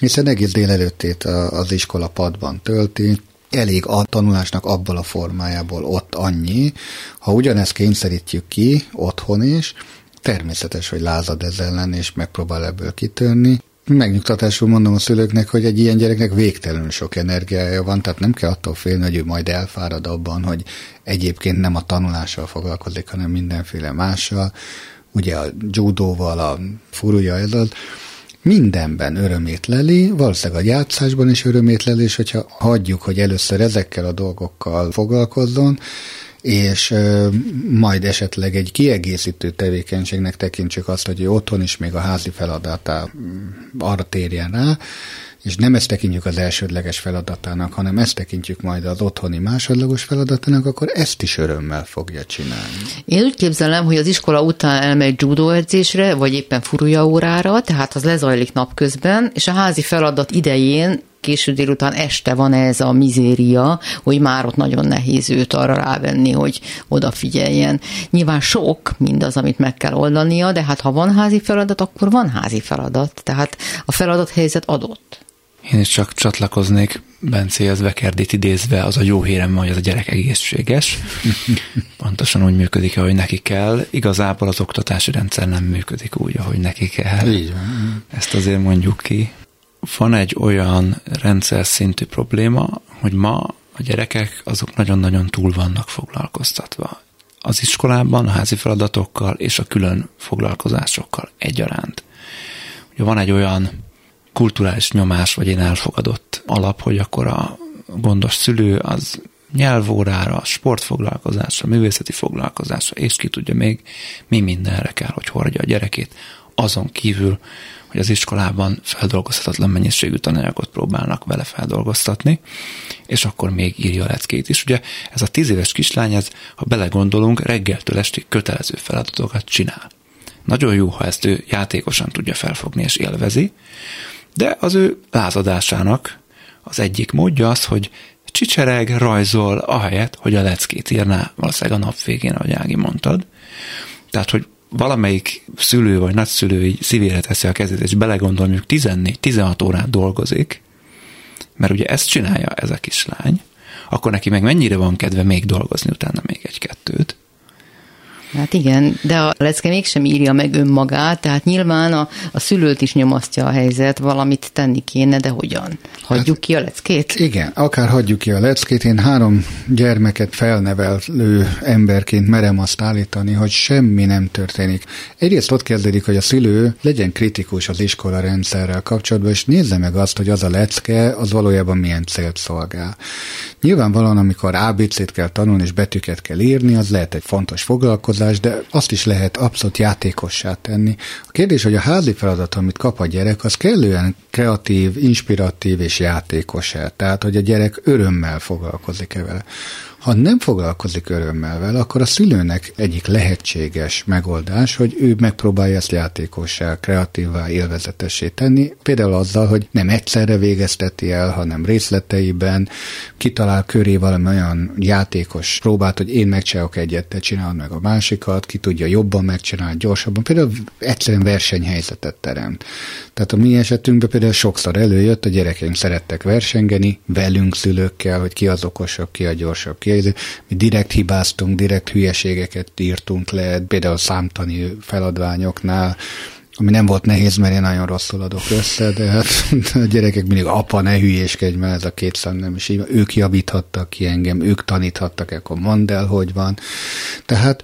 hiszen egész délelőttét az iskola padban tölti, elég a tanulásnak abból a formájából ott annyi, ha ugyanezt kényszerítjük ki otthon is, természetes, hogy lázad ez ellen, és megpróbál ebből kitörni. megnyugtatásul mondom a szülőknek, hogy egy ilyen gyereknek végtelenül sok energiája van, tehát nem kell attól félni, hogy ő majd elfárad abban, hogy egyébként nem a tanulással foglalkozik, hanem mindenféle mással. Ugye a judóval, a furúja ezzel, mindenben örömét leli, valószínűleg a játszásban is örömét leli, és hogyha hagyjuk, hogy először ezekkel a dolgokkal foglalkozzon, és majd esetleg egy kiegészítő tevékenységnek tekintsük azt, hogy otthon is még a házi feladatá arra térjen rá, és nem ezt tekintjük az elsődleges feladatának, hanem ezt tekintjük majd az otthoni másodlagos feladatának, akkor ezt is örömmel fogja csinálni. Én úgy képzelem, hogy az iskola után elmegy judo edzésre, vagy éppen furúja órára, tehát az lezajlik napközben, és a házi feladat idején késő délután este van ez a mizéria, hogy már ott nagyon nehéz őt arra rávenni, hogy odafigyeljen. Nyilván sok mindaz, amit meg kell oldania, de hát ha van házi feladat, akkor van házi feladat. Tehát a feladathelyzet adott. Én is csak csatlakoznék Bencéhez Vekerdit idézve, az a jó hírem, hogy az a gyerek egészséges. Pontosan úgy működik, ahogy neki kell. Igazából az oktatási rendszer nem működik úgy, ahogy neki kell. Így van. Ezt azért mondjuk ki. Van egy olyan rendszer szintű probléma, hogy ma a gyerekek azok nagyon-nagyon túl vannak foglalkoztatva. Az iskolában a házi feladatokkal és a külön foglalkozásokkal egyaránt. Ugye van egy olyan kulturális nyomás, vagy én elfogadott alap, hogy akkor a gondos szülő az nyelvórára, sportfoglalkozásra, művészeti foglalkozásra, és ki tudja még, mi mindenre kell, hogy hordja a gyerekét, azon kívül, hogy az iskolában feldolgozhatatlan mennyiségű tananyagot próbálnak vele feldolgoztatni, és akkor még írja a leckét is. Ugye ez a tíz éves kislány, ez, ha belegondolunk, reggeltől estig kötelező feladatokat csinál. Nagyon jó, ha ezt ő játékosan tudja felfogni és élvezi, de az ő lázadásának az egyik módja az, hogy csicsereg, rajzol, ahelyett, hogy a leckét írná valószínűleg a nap végén, ahogy Ági mondtad. Tehát, hogy valamelyik szülő vagy nagyszülő így szívére teszi a kezét, és belegondol, mondjuk 14-16 órát dolgozik, mert ugye ezt csinálja ez a kislány, akkor neki meg mennyire van kedve még dolgozni utána még egy-kettőt. Hát igen, de a lecke mégsem írja meg önmagát, tehát nyilván a, a szülőt is nyomasztja a helyzet, valamit tenni kéne, de hogyan? Hagyjuk hát, ki a leckét? Igen, akár hagyjuk ki a leckét. Én három gyermeket felnevelő emberként merem azt állítani, hogy semmi nem történik. Egyrészt ott kezdődik, hogy a szülő legyen kritikus az iskola rendszerrel kapcsolatban, és nézze meg azt, hogy az a lecke, az valójában milyen célt szolgál. Nyilvánvalóan, amikor ABC-t kell tanulni és betűket kell írni, az lehet egy fontos foglalkozás, foglalkozás, de azt is lehet abszolút játékossá tenni. A kérdés, hogy a házi feladat, amit kap a gyerek, az kellően kreatív, inspiratív és játékos-e. Tehát, hogy a gyerek örömmel foglalkozik-e vele. Ha nem foglalkozik örömmel vele, akkor a szülőnek egyik lehetséges megoldás, hogy ő megpróbálja ezt játékossá, kreatívvá, élvezetessé tenni, például azzal, hogy nem egyszerre végezteti el, hanem részleteiben, kitalál köré valami olyan játékos próbát, hogy én megcsinálok egyet, te csinálod meg a másikat, ki tudja jobban megcsinálni, gyorsabban, például egyszerűen versenyhelyzetet teremt. Tehát a mi esetünkben például sokszor előjött, a gyerekeim szerettek versengeni, velünk szülőkkel, hogy ki az okosabb, ki a gyorsabb, ki a... Mi direkt hibáztunk, direkt hülyeségeket írtunk le, például számtani feladványoknál, ami nem volt nehéz, mert én nagyon rosszul adok össze, de hát a gyerekek mindig, apa, ne hülyéskedj, mert ez a két szám nem is így. Ők javíthattak ki engem, ők taníthattak, akkor mondd el, hogy van. Tehát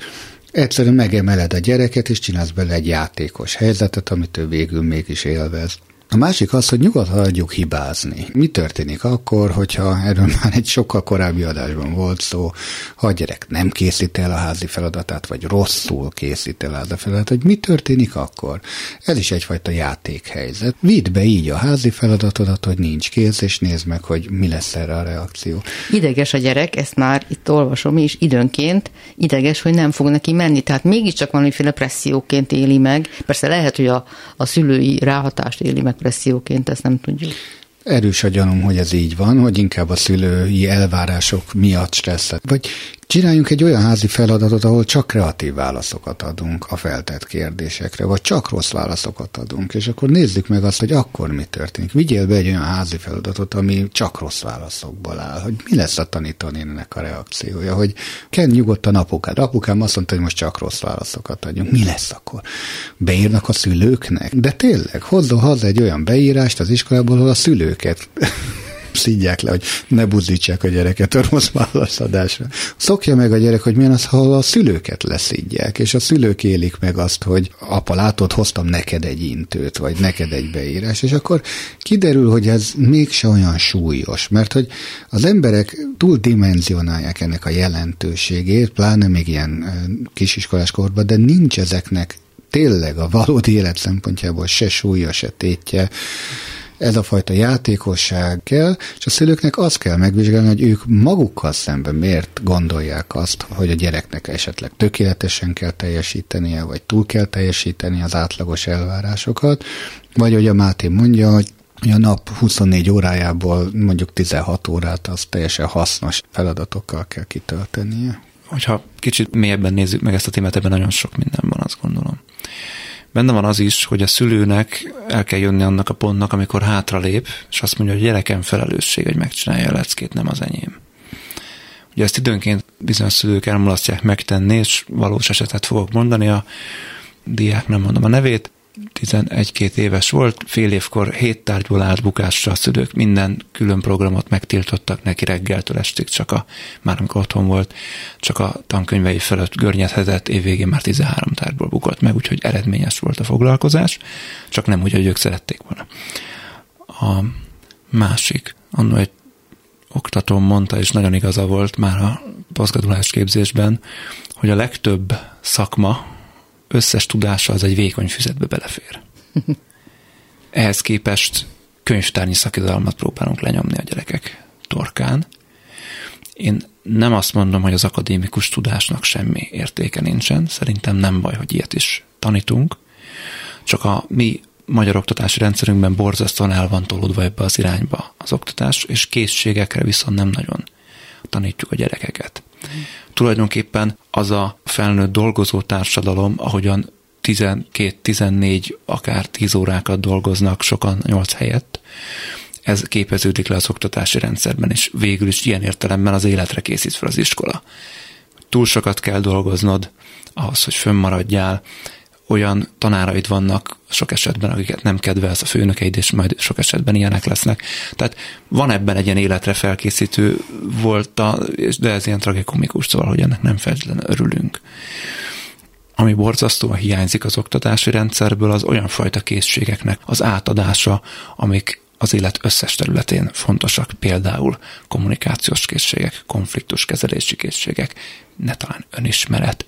Egyszerűen megemeled a gyereket, és csinálsz bele egy játékos helyzetet, amit ő végül mégis élvez. A másik az, hogy nyugodtan hagyjuk hibázni. Mi történik akkor, hogyha erről már egy sokkal korábbi adásban volt szó, ha a gyerek nem készít el a házi feladatát, vagy rosszul készít el a házi feladatát, hogy mi történik akkor? Ez is egyfajta játékhelyzet. Vidd be így a házi feladatodat, hogy nincs kész, és nézd meg, hogy mi lesz erre a reakció. Ideges a gyerek, ezt már itt olvasom is időnként, ideges, hogy nem fog neki menni, tehát mégiscsak valamiféle presszióként éli meg. Persze lehet, hogy a, a szülői ráhatást éli meg depresszióként, ezt nem tudjuk. Erős a gyanúm, hogy ez így van, hogy inkább a szülői elvárások miatt stresszet. Vagy csináljunk egy olyan házi feladatot, ahol csak kreatív válaszokat adunk a feltett kérdésekre, vagy csak rossz válaszokat adunk, és akkor nézzük meg azt, hogy akkor mi történik. Vigyél be egy olyan házi feladatot, ami csak rossz válaszokból áll, hogy mi lesz a tanítónének a reakciója, hogy kell nyugodtan apukád. Apukám azt mondta, hogy most csak rossz válaszokat adjunk. Mi lesz akkor? Beírnak a szülőknek? De tényleg, hozzon haza egy olyan beírást az iskolából, ahol a szülőket szidják le, hogy ne buzdítsák a gyereket a rossz válaszadásra. Szokja meg a gyerek, hogy milyen az, ha a szülőket leszidják, és a szülők élik meg azt, hogy apa, látod, hoztam neked egy intőt, vagy neked egy beírás, és akkor kiderül, hogy ez mégse olyan súlyos, mert hogy az emberek túl dimenzionálják ennek a jelentőségét, pláne még ilyen kisiskolás korban, de nincs ezeknek tényleg a valódi élet szempontjából se súlya, se tétje, ez a fajta játékosság kell, és a szülőknek azt kell megvizsgálni, hogy ők magukkal szemben miért gondolják azt, hogy a gyereknek esetleg tökéletesen kell teljesítenie, vagy túl kell teljesíteni az átlagos elvárásokat, vagy hogy a Máté mondja, hogy a nap 24 órájából mondjuk 16 órát az teljesen hasznos feladatokkal kell kitöltenie. Hogyha kicsit mélyebben nézzük meg ezt a témát, ebben nagyon sok minden van, azt gondolom. Benne van az is, hogy a szülőnek el kell jönni annak a pontnak, amikor hátralép, és azt mondja, hogy gyerekem felelősség, hogy megcsinálja a leckét, nem az enyém. Ugye ezt időnként bizonyos szülők elmulasztják megtenni, és valós esetet fogok mondani, a diák nem mondom a nevét, 11-2 éves volt, fél évkor hét tárgyból állt bukásra a szülők, minden külön programot megtiltottak neki reggeltől estig, csak a, már amikor otthon volt, csak a tankönyvei fölött görnyedhetett, évvégén már 13 tárgyból bukott meg, úgyhogy eredményes volt a foglalkozás, csak nem úgy, hogy ők szerették volna. A másik, annó egy oktatóm mondta, és nagyon igaza volt már a paszgadulás képzésben, hogy a legtöbb szakma, összes tudása az egy vékony füzetbe belefér. Ehhez képest könyvtárnyi szakidalmat próbálunk lenyomni a gyerekek torkán. Én nem azt mondom, hogy az akadémikus tudásnak semmi értéke nincsen, szerintem nem baj, hogy ilyet is tanítunk, csak a mi magyar oktatási rendszerünkben borzasztóan el van tolódva ebbe az irányba az oktatás, és készségekre viszont nem nagyon tanítjuk a gyerekeket. Tulajdonképpen az a felnőtt dolgozó társadalom, ahogyan 12-14, akár 10 órákat dolgoznak, sokan 8 helyett, ez képeződik le az oktatási rendszerben, és végül is ilyen értelemben az életre készít fel az iskola. Túl sokat kell dolgoznod ahhoz, hogy fönnmaradjál, olyan tanáraid vannak sok esetben, akiket nem kedvelsz a főnökeid, és majd sok esetben ilyenek lesznek. Tehát van ebben egy ilyen életre felkészítő volt, de ez ilyen tragikomikus, szóval, hogy ennek nem feltétlenül örülünk. Ami borzasztóan hiányzik az oktatási rendszerből, az olyan fajta készségeknek az átadása, amik az élet összes területén fontosak, például kommunikációs készségek, konfliktuskezelési készségek, ne talán önismeret,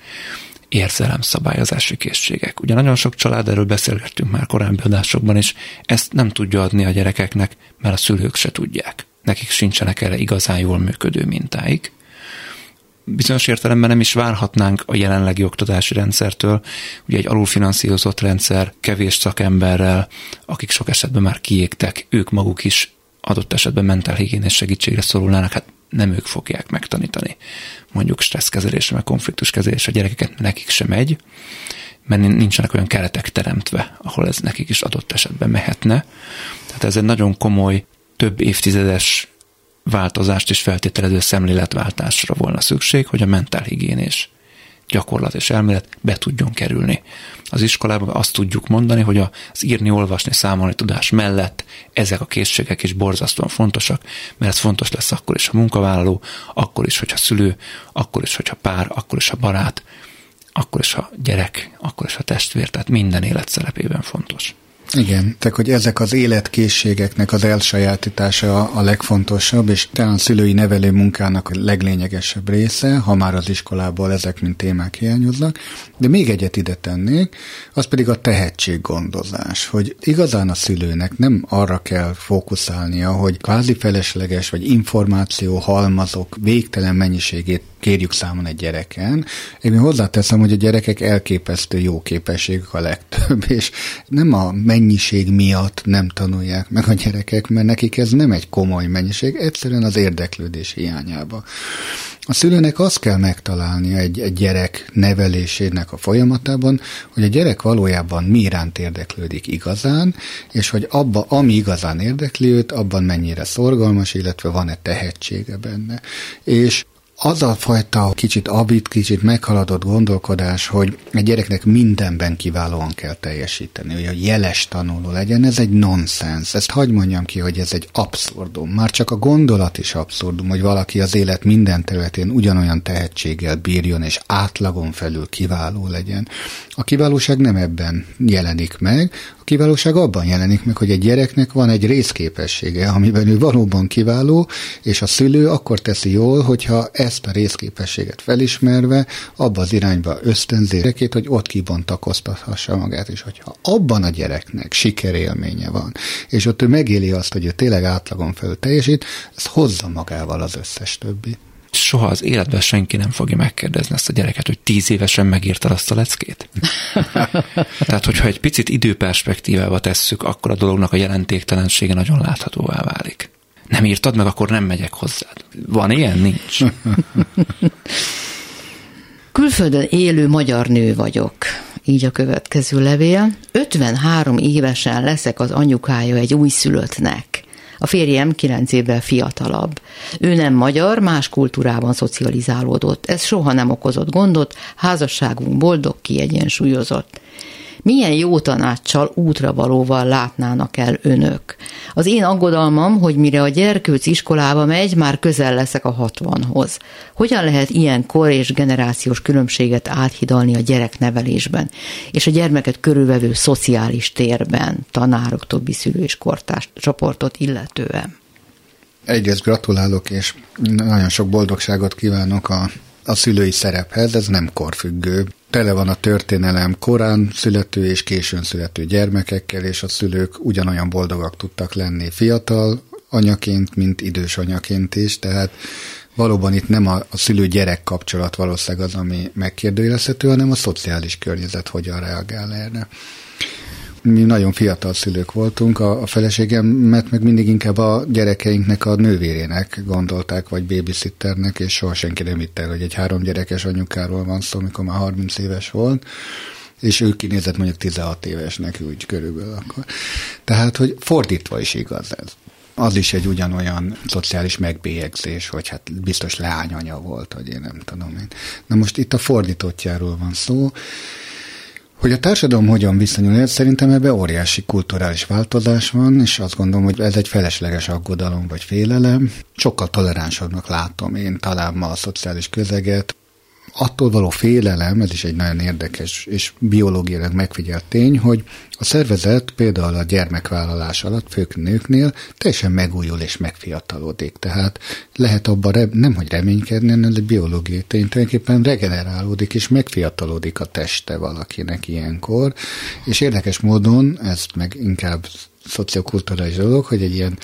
érzelemszabályozási készségek. Ugye nagyon sok család, erről beszélgettünk már korábbi adásokban is, ezt nem tudja adni a gyerekeknek, mert a szülők se tudják. Nekik sincsenek erre igazán jól működő mintáik. Bizonyos értelemben nem is várhatnánk a jelenlegi oktatási rendszertől, ugye egy alulfinanszírozott rendszer, kevés szakemberrel, akik sok esetben már kiégtek, ők maguk is adott esetben mentálhigiénés segítségre szorulnának, hát nem ők fogják megtanítani. Mondjuk stresszkezelésre, meg konfliktuskezelésre a gyerekeket nekik sem megy, mert nincsenek olyan keretek teremtve, ahol ez nekik is adott esetben mehetne. Tehát ez egy nagyon komoly, több évtizedes változást és feltételező szemléletváltásra volna szükség, hogy a mentálhigiénés gyakorlat és elmélet be tudjon kerülni. Az iskolában azt tudjuk mondani, hogy az írni, olvasni, számolni tudás mellett ezek a készségek is borzasztóan fontosak, mert ez fontos lesz akkor is a munkavállaló, akkor is, hogyha szülő, akkor is, hogyha pár, akkor is a barát, akkor is a gyerek, akkor is a testvér, tehát minden élet szerepében fontos. Igen, tehát hogy ezek az életkészségeknek az elsajátítása a legfontosabb, és talán a szülői nevelő munkának a leglényegesebb része, ha már az iskolából ezek mint témák hiányoznak. De még egyet ide tennék, az pedig a tehetséggondozás, hogy igazán a szülőnek nem arra kell fókuszálnia, hogy kvázi felesleges vagy információ halmazok végtelen mennyiségét kérjük számon egy gyereken. Én hozzáteszem, hogy a gyerekek elképesztő jó képességük a legtöbb, és nem a mennyiség miatt nem tanulják meg a gyerekek, mert nekik ez nem egy komoly mennyiség, egyszerűen az érdeklődés hiányába. A szülőnek azt kell megtalálnia egy, egy gyerek nevelésének a folyamatában, hogy a gyerek valójában mi iránt érdeklődik igazán, és hogy abba, ami igazán érdekli őt, abban mennyire szorgalmas, illetve van-e tehetsége benne. És az a fajta kicsit abit, kicsit meghaladott gondolkodás, hogy egy gyereknek mindenben kiválóan kell teljesíteni, hogy a jeles tanuló legyen, ez egy nonsens. Ezt hagyd mondjam ki, hogy ez egy abszurdum. Már csak a gondolat is abszurdum, hogy valaki az élet minden területén ugyanolyan tehetséggel bírjon, és átlagon felül kiváló legyen. A kiválóság nem ebben jelenik meg, kiválóság abban jelenik meg, hogy egy gyereknek van egy részképessége, amiben ő valóban kiváló, és a szülő akkor teszi jól, hogyha ezt a részképességet felismerve abba az irányba ösztönzi gyerekét, hogy ott kibontakoztathassa magát, és hogyha abban a gyereknek sikerélménye van, és ott ő megéli azt, hogy ő tényleg átlagon felül teljesít, ez hozza magával az összes többi soha az életben senki nem fogja megkérdezni ezt a gyereket, hogy tíz évesen megírta azt a leckét. Tehát, hogyha egy picit időperspektívába tesszük, akkor a dolognak a jelentéktelensége nagyon láthatóvá válik. Nem írtad meg, akkor nem megyek hozzád. Van ilyen? Nincs. Külföldön élő magyar nő vagyok. Így a következő levél. 53 évesen leszek az anyukája egy újszülöttnek. A férjem kilenc évvel fiatalabb. Ő nem magyar, más kultúrában szocializálódott. Ez soha nem okozott gondot, házasságunk boldog, kiegyensúlyozott milyen jó tanácssal, útra valóval látnának el önök. Az én aggodalmam, hogy mire a gyerkőc iskolába megy, már közel leszek a hatvanhoz. Hogyan lehet ilyen kor és generációs különbséget áthidalni a gyereknevelésben, és a gyermeket körülvevő szociális térben, tanárok, többi szülő és kortárs csoportot illetően? Egyrészt gratulálok, és nagyon sok boldogságot kívánok a a szülői szerephez, ez nem korfüggő. Tele van a történelem korán születő és későn születő gyermekekkel, és a szülők ugyanolyan boldogak tudtak lenni fiatal anyaként, mint idős anyaként is, tehát valóban itt nem a, a szülő-gyerek kapcsolat valószínűleg az, ami megkérdőjelezhető, hanem a szociális környezet hogyan reagál erre mi nagyon fiatal szülők voltunk, a, a feleségemet meg mindig inkább a gyerekeinknek a nővérének gondolták, vagy babysitternek, és soha senki nem hitt el, hogy egy három gyerekes anyukáról van szó, amikor már 30 éves volt és ő kinézett mondjuk 16 évesnek úgy körülbelül akkor. Tehát, hogy fordítva is igaz ez. Az is egy ugyanolyan szociális megbélyegzés, hogy hát biztos leányanya volt, hogy én nem tudom én. Na most itt a fordítottjáról van szó, hogy a társadalom hogyan viszonyul, szerintem ebben óriási kulturális változás van, és azt gondolom, hogy ez egy felesleges aggodalom vagy félelem. Sokkal toleránsabbnak látom én talán ma a szociális közeget, attól való félelem, ez is egy nagyon érdekes és biológiailag megfigyelt tény, hogy a szervezet például a gyermekvállalás alatt, fők nőknél teljesen megújul és megfiatalodik. Tehát lehet abban rem, nem, hogy reménykedni, hanem ez biológiai tény, tulajdonképpen regenerálódik és megfiatalodik a teste valakinek ilyenkor. És érdekes módon, ez meg inkább szociokulturális dolog, hogy egy ilyen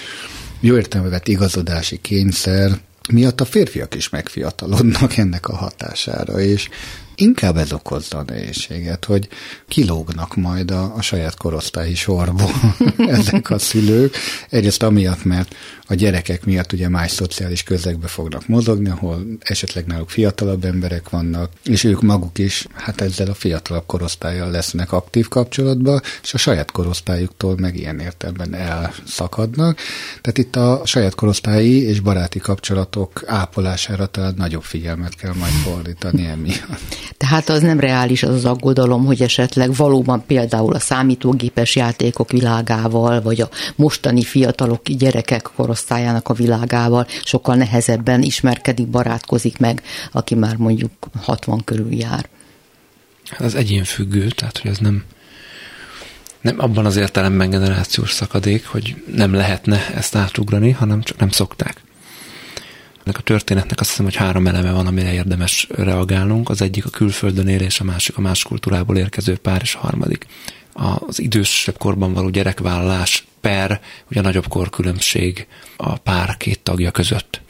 jó értelme vett igazodási kényszer, miatt a férfiak is megfiatalodnak ennek a hatására, és inkább ez okozza a nehézséget, hogy kilógnak majd a, a saját korosztályi sorból ezek a szülők. Egyrészt amiatt, mert a gyerekek miatt ugye más szociális közegbe fognak mozogni, ahol esetleg náluk fiatalabb emberek vannak, és ők maguk is hát ezzel a fiatalabb korosztályjal lesznek aktív kapcsolatban, és a saját korosztályuktól meg ilyen értelemben elszakadnak. Tehát itt a saját korosztályi és baráti kapcsolatok ápolására talán nagyobb figyelmet kell majd fordítani emiatt. Tehát az nem reális az az aggodalom, hogy esetleg valóban például a számítógépes játékok világával, vagy a mostani fiatalok, gyerekek korosztály korosztályának a világával sokkal nehezebben ismerkedik, barátkozik meg, aki már mondjuk 60 körül jár. Ez egyén függő, tehát hogy ez nem, nem abban az értelemben generációs szakadék, hogy nem lehetne ezt átugrani, hanem csak nem szokták. Ennek a történetnek azt hiszem, hogy három eleme van, amire érdemes reagálnunk. Az egyik a külföldön élés, a másik a más kultúrából érkező pár, és a harmadik az idősebb korban való gyerekvállalás per, ugye nagyobb korkülönbség a pár két tagja között.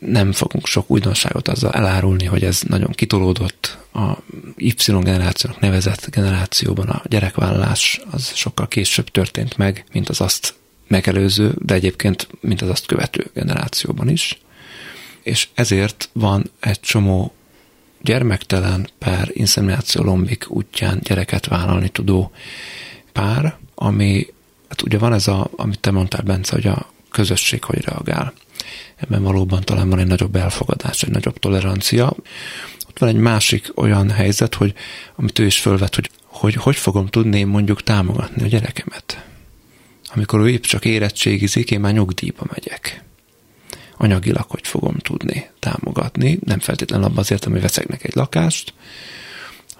nem fogunk sok újdonságot azzal elárulni, hogy ez nagyon kitolódott a Y generációnak nevezett generációban a gyerekvállalás az sokkal később történt meg, mint az azt megelőző, de egyébként mint az azt követő generációban is. És ezért van egy csomó gyermektelen pár inszemináció lombik útján gyereket vállalni tudó pár, ami, hát ugye van ez a, amit te mondtál, Bence, hogy a közösség hogy reagál. Ebben valóban talán van egy nagyobb elfogadás, egy nagyobb tolerancia. Ott van egy másik olyan helyzet, hogy amit ő is fölvet, hogy hogy, hogy fogom tudni mondjuk támogatni a gyerekemet. Amikor ő épp csak érettségizik, én már nyugdíjba megyek anyagilag hogy fogom tudni támogatni, nem feltétlenül abban azért, hogy veszek neki egy lakást,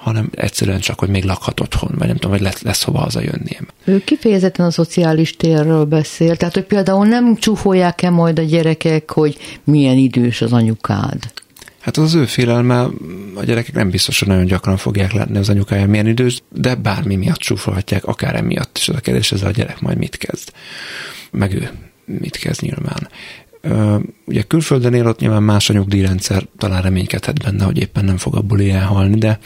hanem egyszerűen csak, hogy még lakhat otthon, vagy nem tudom, vagy lesz, lesz hova hazajönnie. Ő kifejezetten a szociális térről beszél, tehát hogy például nem csúfolják-e majd a gyerekek, hogy milyen idős az anyukád? Hát az, ő félelme, a gyerekek nem biztos, hogy nagyon gyakran fogják látni az anyukája milyen idős, de bármi miatt csúfolhatják, akár emiatt is az a kérdés, ez a gyerek majd mit kezd. Meg ő mit kezd nyilván. Ugye külföldön él, ott nyilván más a nyugdíjrendszer, talán reménykedhet benne, hogy éppen nem fog abból ilyen halni, de,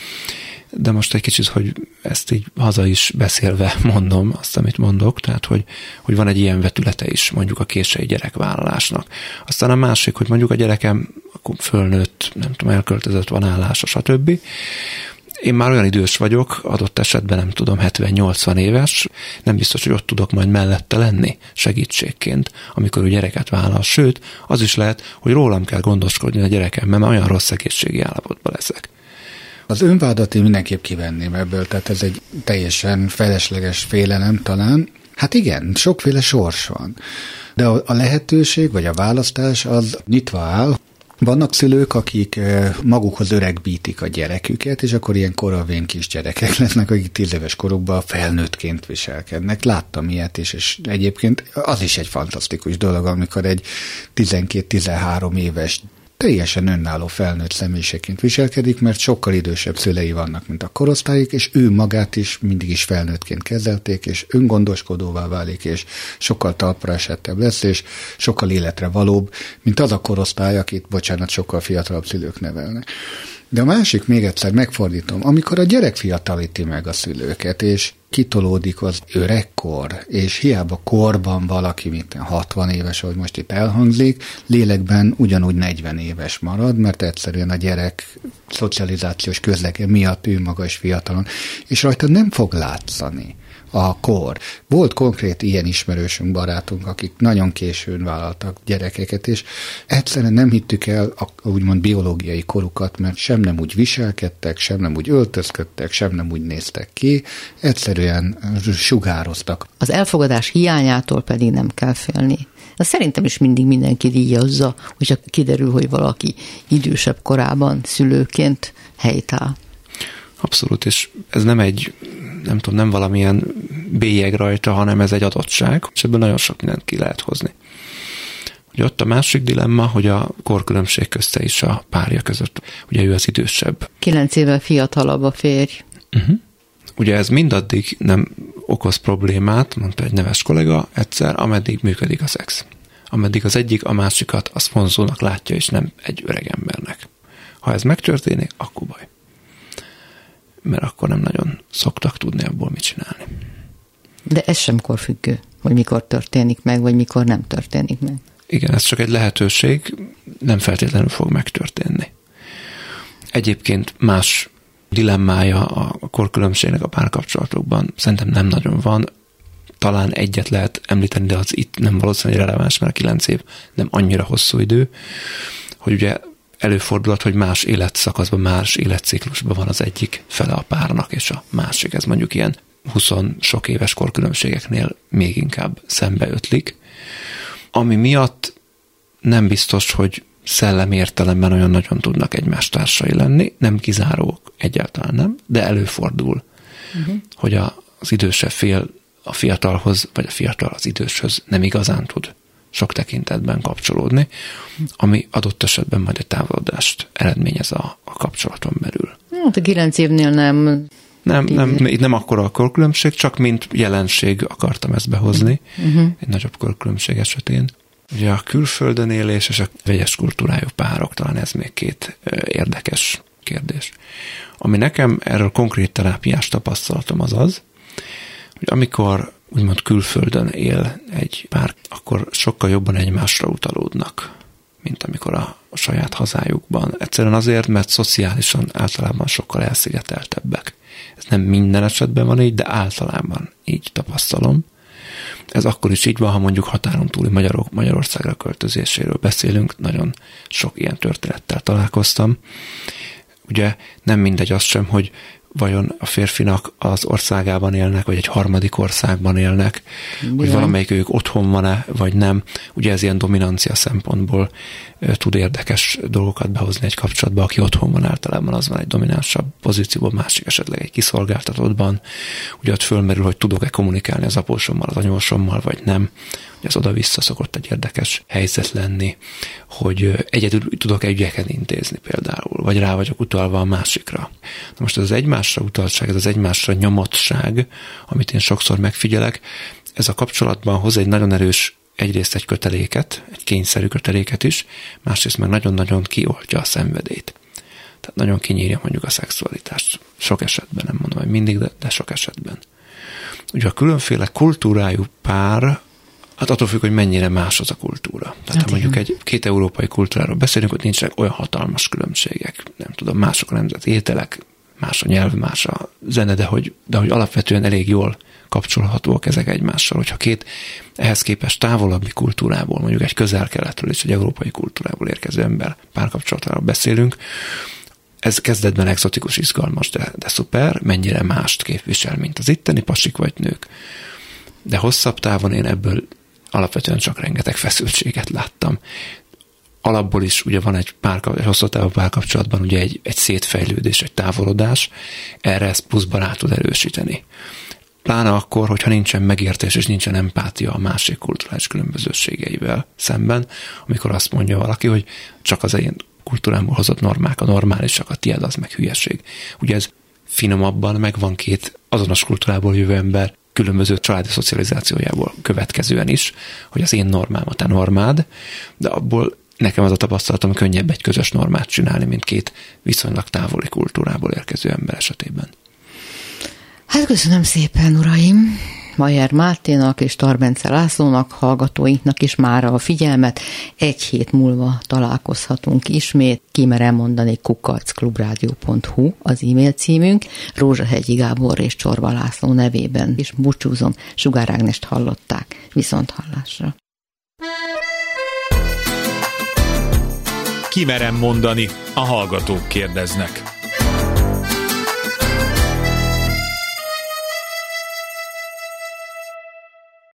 de most egy kicsit, hogy ezt így haza is beszélve mondom, azt, amit mondok, tehát, hogy, hogy van egy ilyen vetülete is mondjuk a késői gyerekvállalásnak. Aztán a másik, hogy mondjuk a gyerekem akkor fölnőtt, nem tudom, elköltözött, van állása, stb én már olyan idős vagyok, adott esetben nem tudom, 70-80 éves, nem biztos, hogy ott tudok majd mellette lenni segítségként, amikor ő gyereket vállal. Sőt, az is lehet, hogy rólam kell gondoskodni a gyerekem, mert olyan rossz egészségi állapotban leszek. Az önvádat én mindenképp kivenném ebből, tehát ez egy teljesen felesleges félelem talán. Hát igen, sokféle sors van. De a lehetőség, vagy a választás az nyitva áll, vannak szülők, akik magukhoz öregbítik a gyereküket, és akkor ilyen koravén kis gyerekek lesznek, akik tíz éves korukban felnőttként viselkednek. Láttam ilyet is, és egyébként az is egy fantasztikus dolog, amikor egy 12-13 éves teljesen önálló felnőtt személyiségként viselkedik, mert sokkal idősebb szülei vannak, mint a korosztályok, és ő magát is mindig is felnőttként kezelték, és öngondoskodóvá válik, és sokkal talpra esettebb lesz, és sokkal életre valóbb, mint az a korosztály, akit, bocsánat, sokkal fiatalabb szülők nevelnek. De a másik, még egyszer megfordítom, amikor a gyerek fiatalíti meg a szülőket, és kitolódik az öregkor, és hiába korban valaki, mint 60 éves, ahogy most itt elhangzik, lélekben ugyanúgy 40 éves marad, mert egyszerűen a gyerek szocializációs közlege miatt ő maga is fiatalon, és rajta nem fog látszani a kor. Volt konkrét ilyen ismerősünk, barátunk, akik nagyon későn vállaltak gyerekeket, és egyszerűen nem hittük el a úgymond biológiai korukat, mert sem nem úgy viselkedtek, sem nem úgy öltözködtek, sem nem úgy néztek ki, egyszerűen sugároztak. Az elfogadás hiányától pedig nem kell félni. De szerintem is mindig mindenki díjazza, hogyha kiderül, hogy valaki idősebb korában szülőként helytáll. Abszolút, és ez nem egy, nem tudom, nem valamilyen bélyeg rajta, hanem ez egy adottság, és ebből nagyon sok mindent ki lehet hozni. Ugye ott a másik dilemma, hogy a korkülönbség közte is a párja között. Ugye ő az idősebb. Kilenc éve fiatalabb a férj. Uh-huh. Ugye ez mindaddig nem okoz problémát, mondta egy neves kollega egyszer, ameddig működik a szex. Ameddig az egyik a másikat az vonzónak látja, és nem egy öreg embernek. Ha ez megtörténik, akkor baj mert akkor nem nagyon szoktak tudni abból mit csinálni. De ez sem korfüggő, hogy mikor történik meg, vagy mikor nem történik meg. Igen, ez csak egy lehetőség, nem feltétlenül fog megtörténni. Egyébként más dilemmája a korkülönbségnek a párkapcsolatokban szerintem nem nagyon van. Talán egyet lehet említeni, de az itt nem valószínűleg releváns, mert a kilenc év nem annyira hosszú idő, hogy ugye előfordulhat, hogy más életszakaszban, más életciklusban van az egyik fele a párnak, és a másik, ez mondjuk ilyen 20 sok éves korkülönbségeknél még inkább szembeötlik, ami miatt nem biztos, hogy szellemi értelemben olyan nagyon tudnak egymás társai lenni, nem kizárók, egyáltalán nem, de előfordul, uh-huh. hogy a, az idősebb fél a fiatalhoz, vagy a fiatal az időshöz nem igazán tud sok tekintetben kapcsolódni, ami adott esetben majd egy távolodást eredményez a, a kapcsolaton belül. Hát a kilenc évnél nem. Nem, nem, itt nem akkora a korkülönbség, csak mint jelenség akartam ezt behozni, uh-huh. egy nagyobb korkülönbség esetén. Ugye a külföldön élés és a vegyes kultúrájú párok, talán ez még két érdekes kérdés. Ami nekem erről konkrét terápiás tapasztalatom az az, hogy amikor úgymond külföldön él egy pár, akkor sokkal jobban egymásra utalódnak, mint amikor a saját hazájukban. Egyszerűen azért, mert szociálisan általában sokkal elszigeteltebbek. Ez nem minden esetben van így, de általában így tapasztalom. Ez akkor is így van, ha mondjuk határon túli Magyarok, Magyarországra költözéséről beszélünk, nagyon sok ilyen történettel találkoztam. Ugye nem mindegy az sem, hogy vajon a férfinak az országában élnek, vagy egy harmadik országban élnek, Bizony. hogy valamelyik ők otthon van-e, vagy nem. Ugye ez ilyen dominancia szempontból tud érdekes dolgokat behozni egy kapcsolatba, aki otthon van általában, az van egy dominánsabb pozícióban, másik esetleg egy kiszolgáltatottban. Ugye ott fölmerül, hogy tudok-e kommunikálni az apósommal, az anyósommal, vagy nem. Ugye ez oda-vissza szokott egy érdekes helyzet lenni, hogy egyedül tudok-e ügyeket intézni például, vagy rá vagyok utalva a másikra. Na most ez az egymásra utaltság, ez az egymásra nyomottság, amit én sokszor megfigyelek, ez a kapcsolatban hoz egy nagyon erős egyrészt egy köteléket, egy kényszerű köteléket is, másrészt meg nagyon-nagyon kioltja a szenvedét. Tehát nagyon kinyírja mondjuk a szexualitást. Sok esetben, nem mondom, hogy mindig, de, de sok esetben. Ugye a különféle kultúrájú pár, hát attól függ, hogy mennyire más az a kultúra. Tehát hát ha mondjuk egy két európai kultúráról beszélünk, hogy nincsenek olyan hatalmas különbségek. Nem tudom, mások a nemzeti ételek, más a nyelv, más a zene, de hogy, de hogy alapvetően elég jól kapcsolhatóak ezek egymással. Hogyha két ehhez képest távolabbi kultúrából, mondjuk egy közel-keletről és egy európai kultúrából érkező ember párkapcsolatáról beszélünk, ez kezdetben exotikus, izgalmas, de, de szuper, mennyire mást képvisel, mint az itteni pasik vagy nők. De hosszabb távon én ebből alapvetően csak rengeteg feszültséget láttam. Alapból is ugye van egy, pár, egy hosszú távú párkapcsolatban ugye egy, egy szétfejlődés, egy távolodás, erre ezt pluszban rá tud erősíteni. Pláne akkor, hogyha nincsen megértés és nincsen empátia a másik kulturális különbözőségeivel szemben, amikor azt mondja valaki, hogy csak az én kultúrámból hozott normák a normálisak, a tiéd az meg hülyeség. Ugye ez finomabban megvan két azonos kultúrából jövő ember különböző családi szocializációjából következően is, hogy az én normám a te normád, de abból nekem az a tapasztalatom könnyebb egy közös normát csinálni, mint két viszonylag távoli kultúrából érkező ember esetében. Hát köszönöm szépen, uraim! Majer Máténak és Tarbence Lászlónak, hallgatóinknak is már a figyelmet. Egy hét múlva találkozhatunk ismét. Kimerem mondani kukacklubrádió.hu az e-mail címünk. Rózsahegyi Gábor és Csorba László nevében is búcsúzom. Sugár Ágnest hallották. Viszont hallásra. Kimerem mondani, a hallgatók kérdeznek.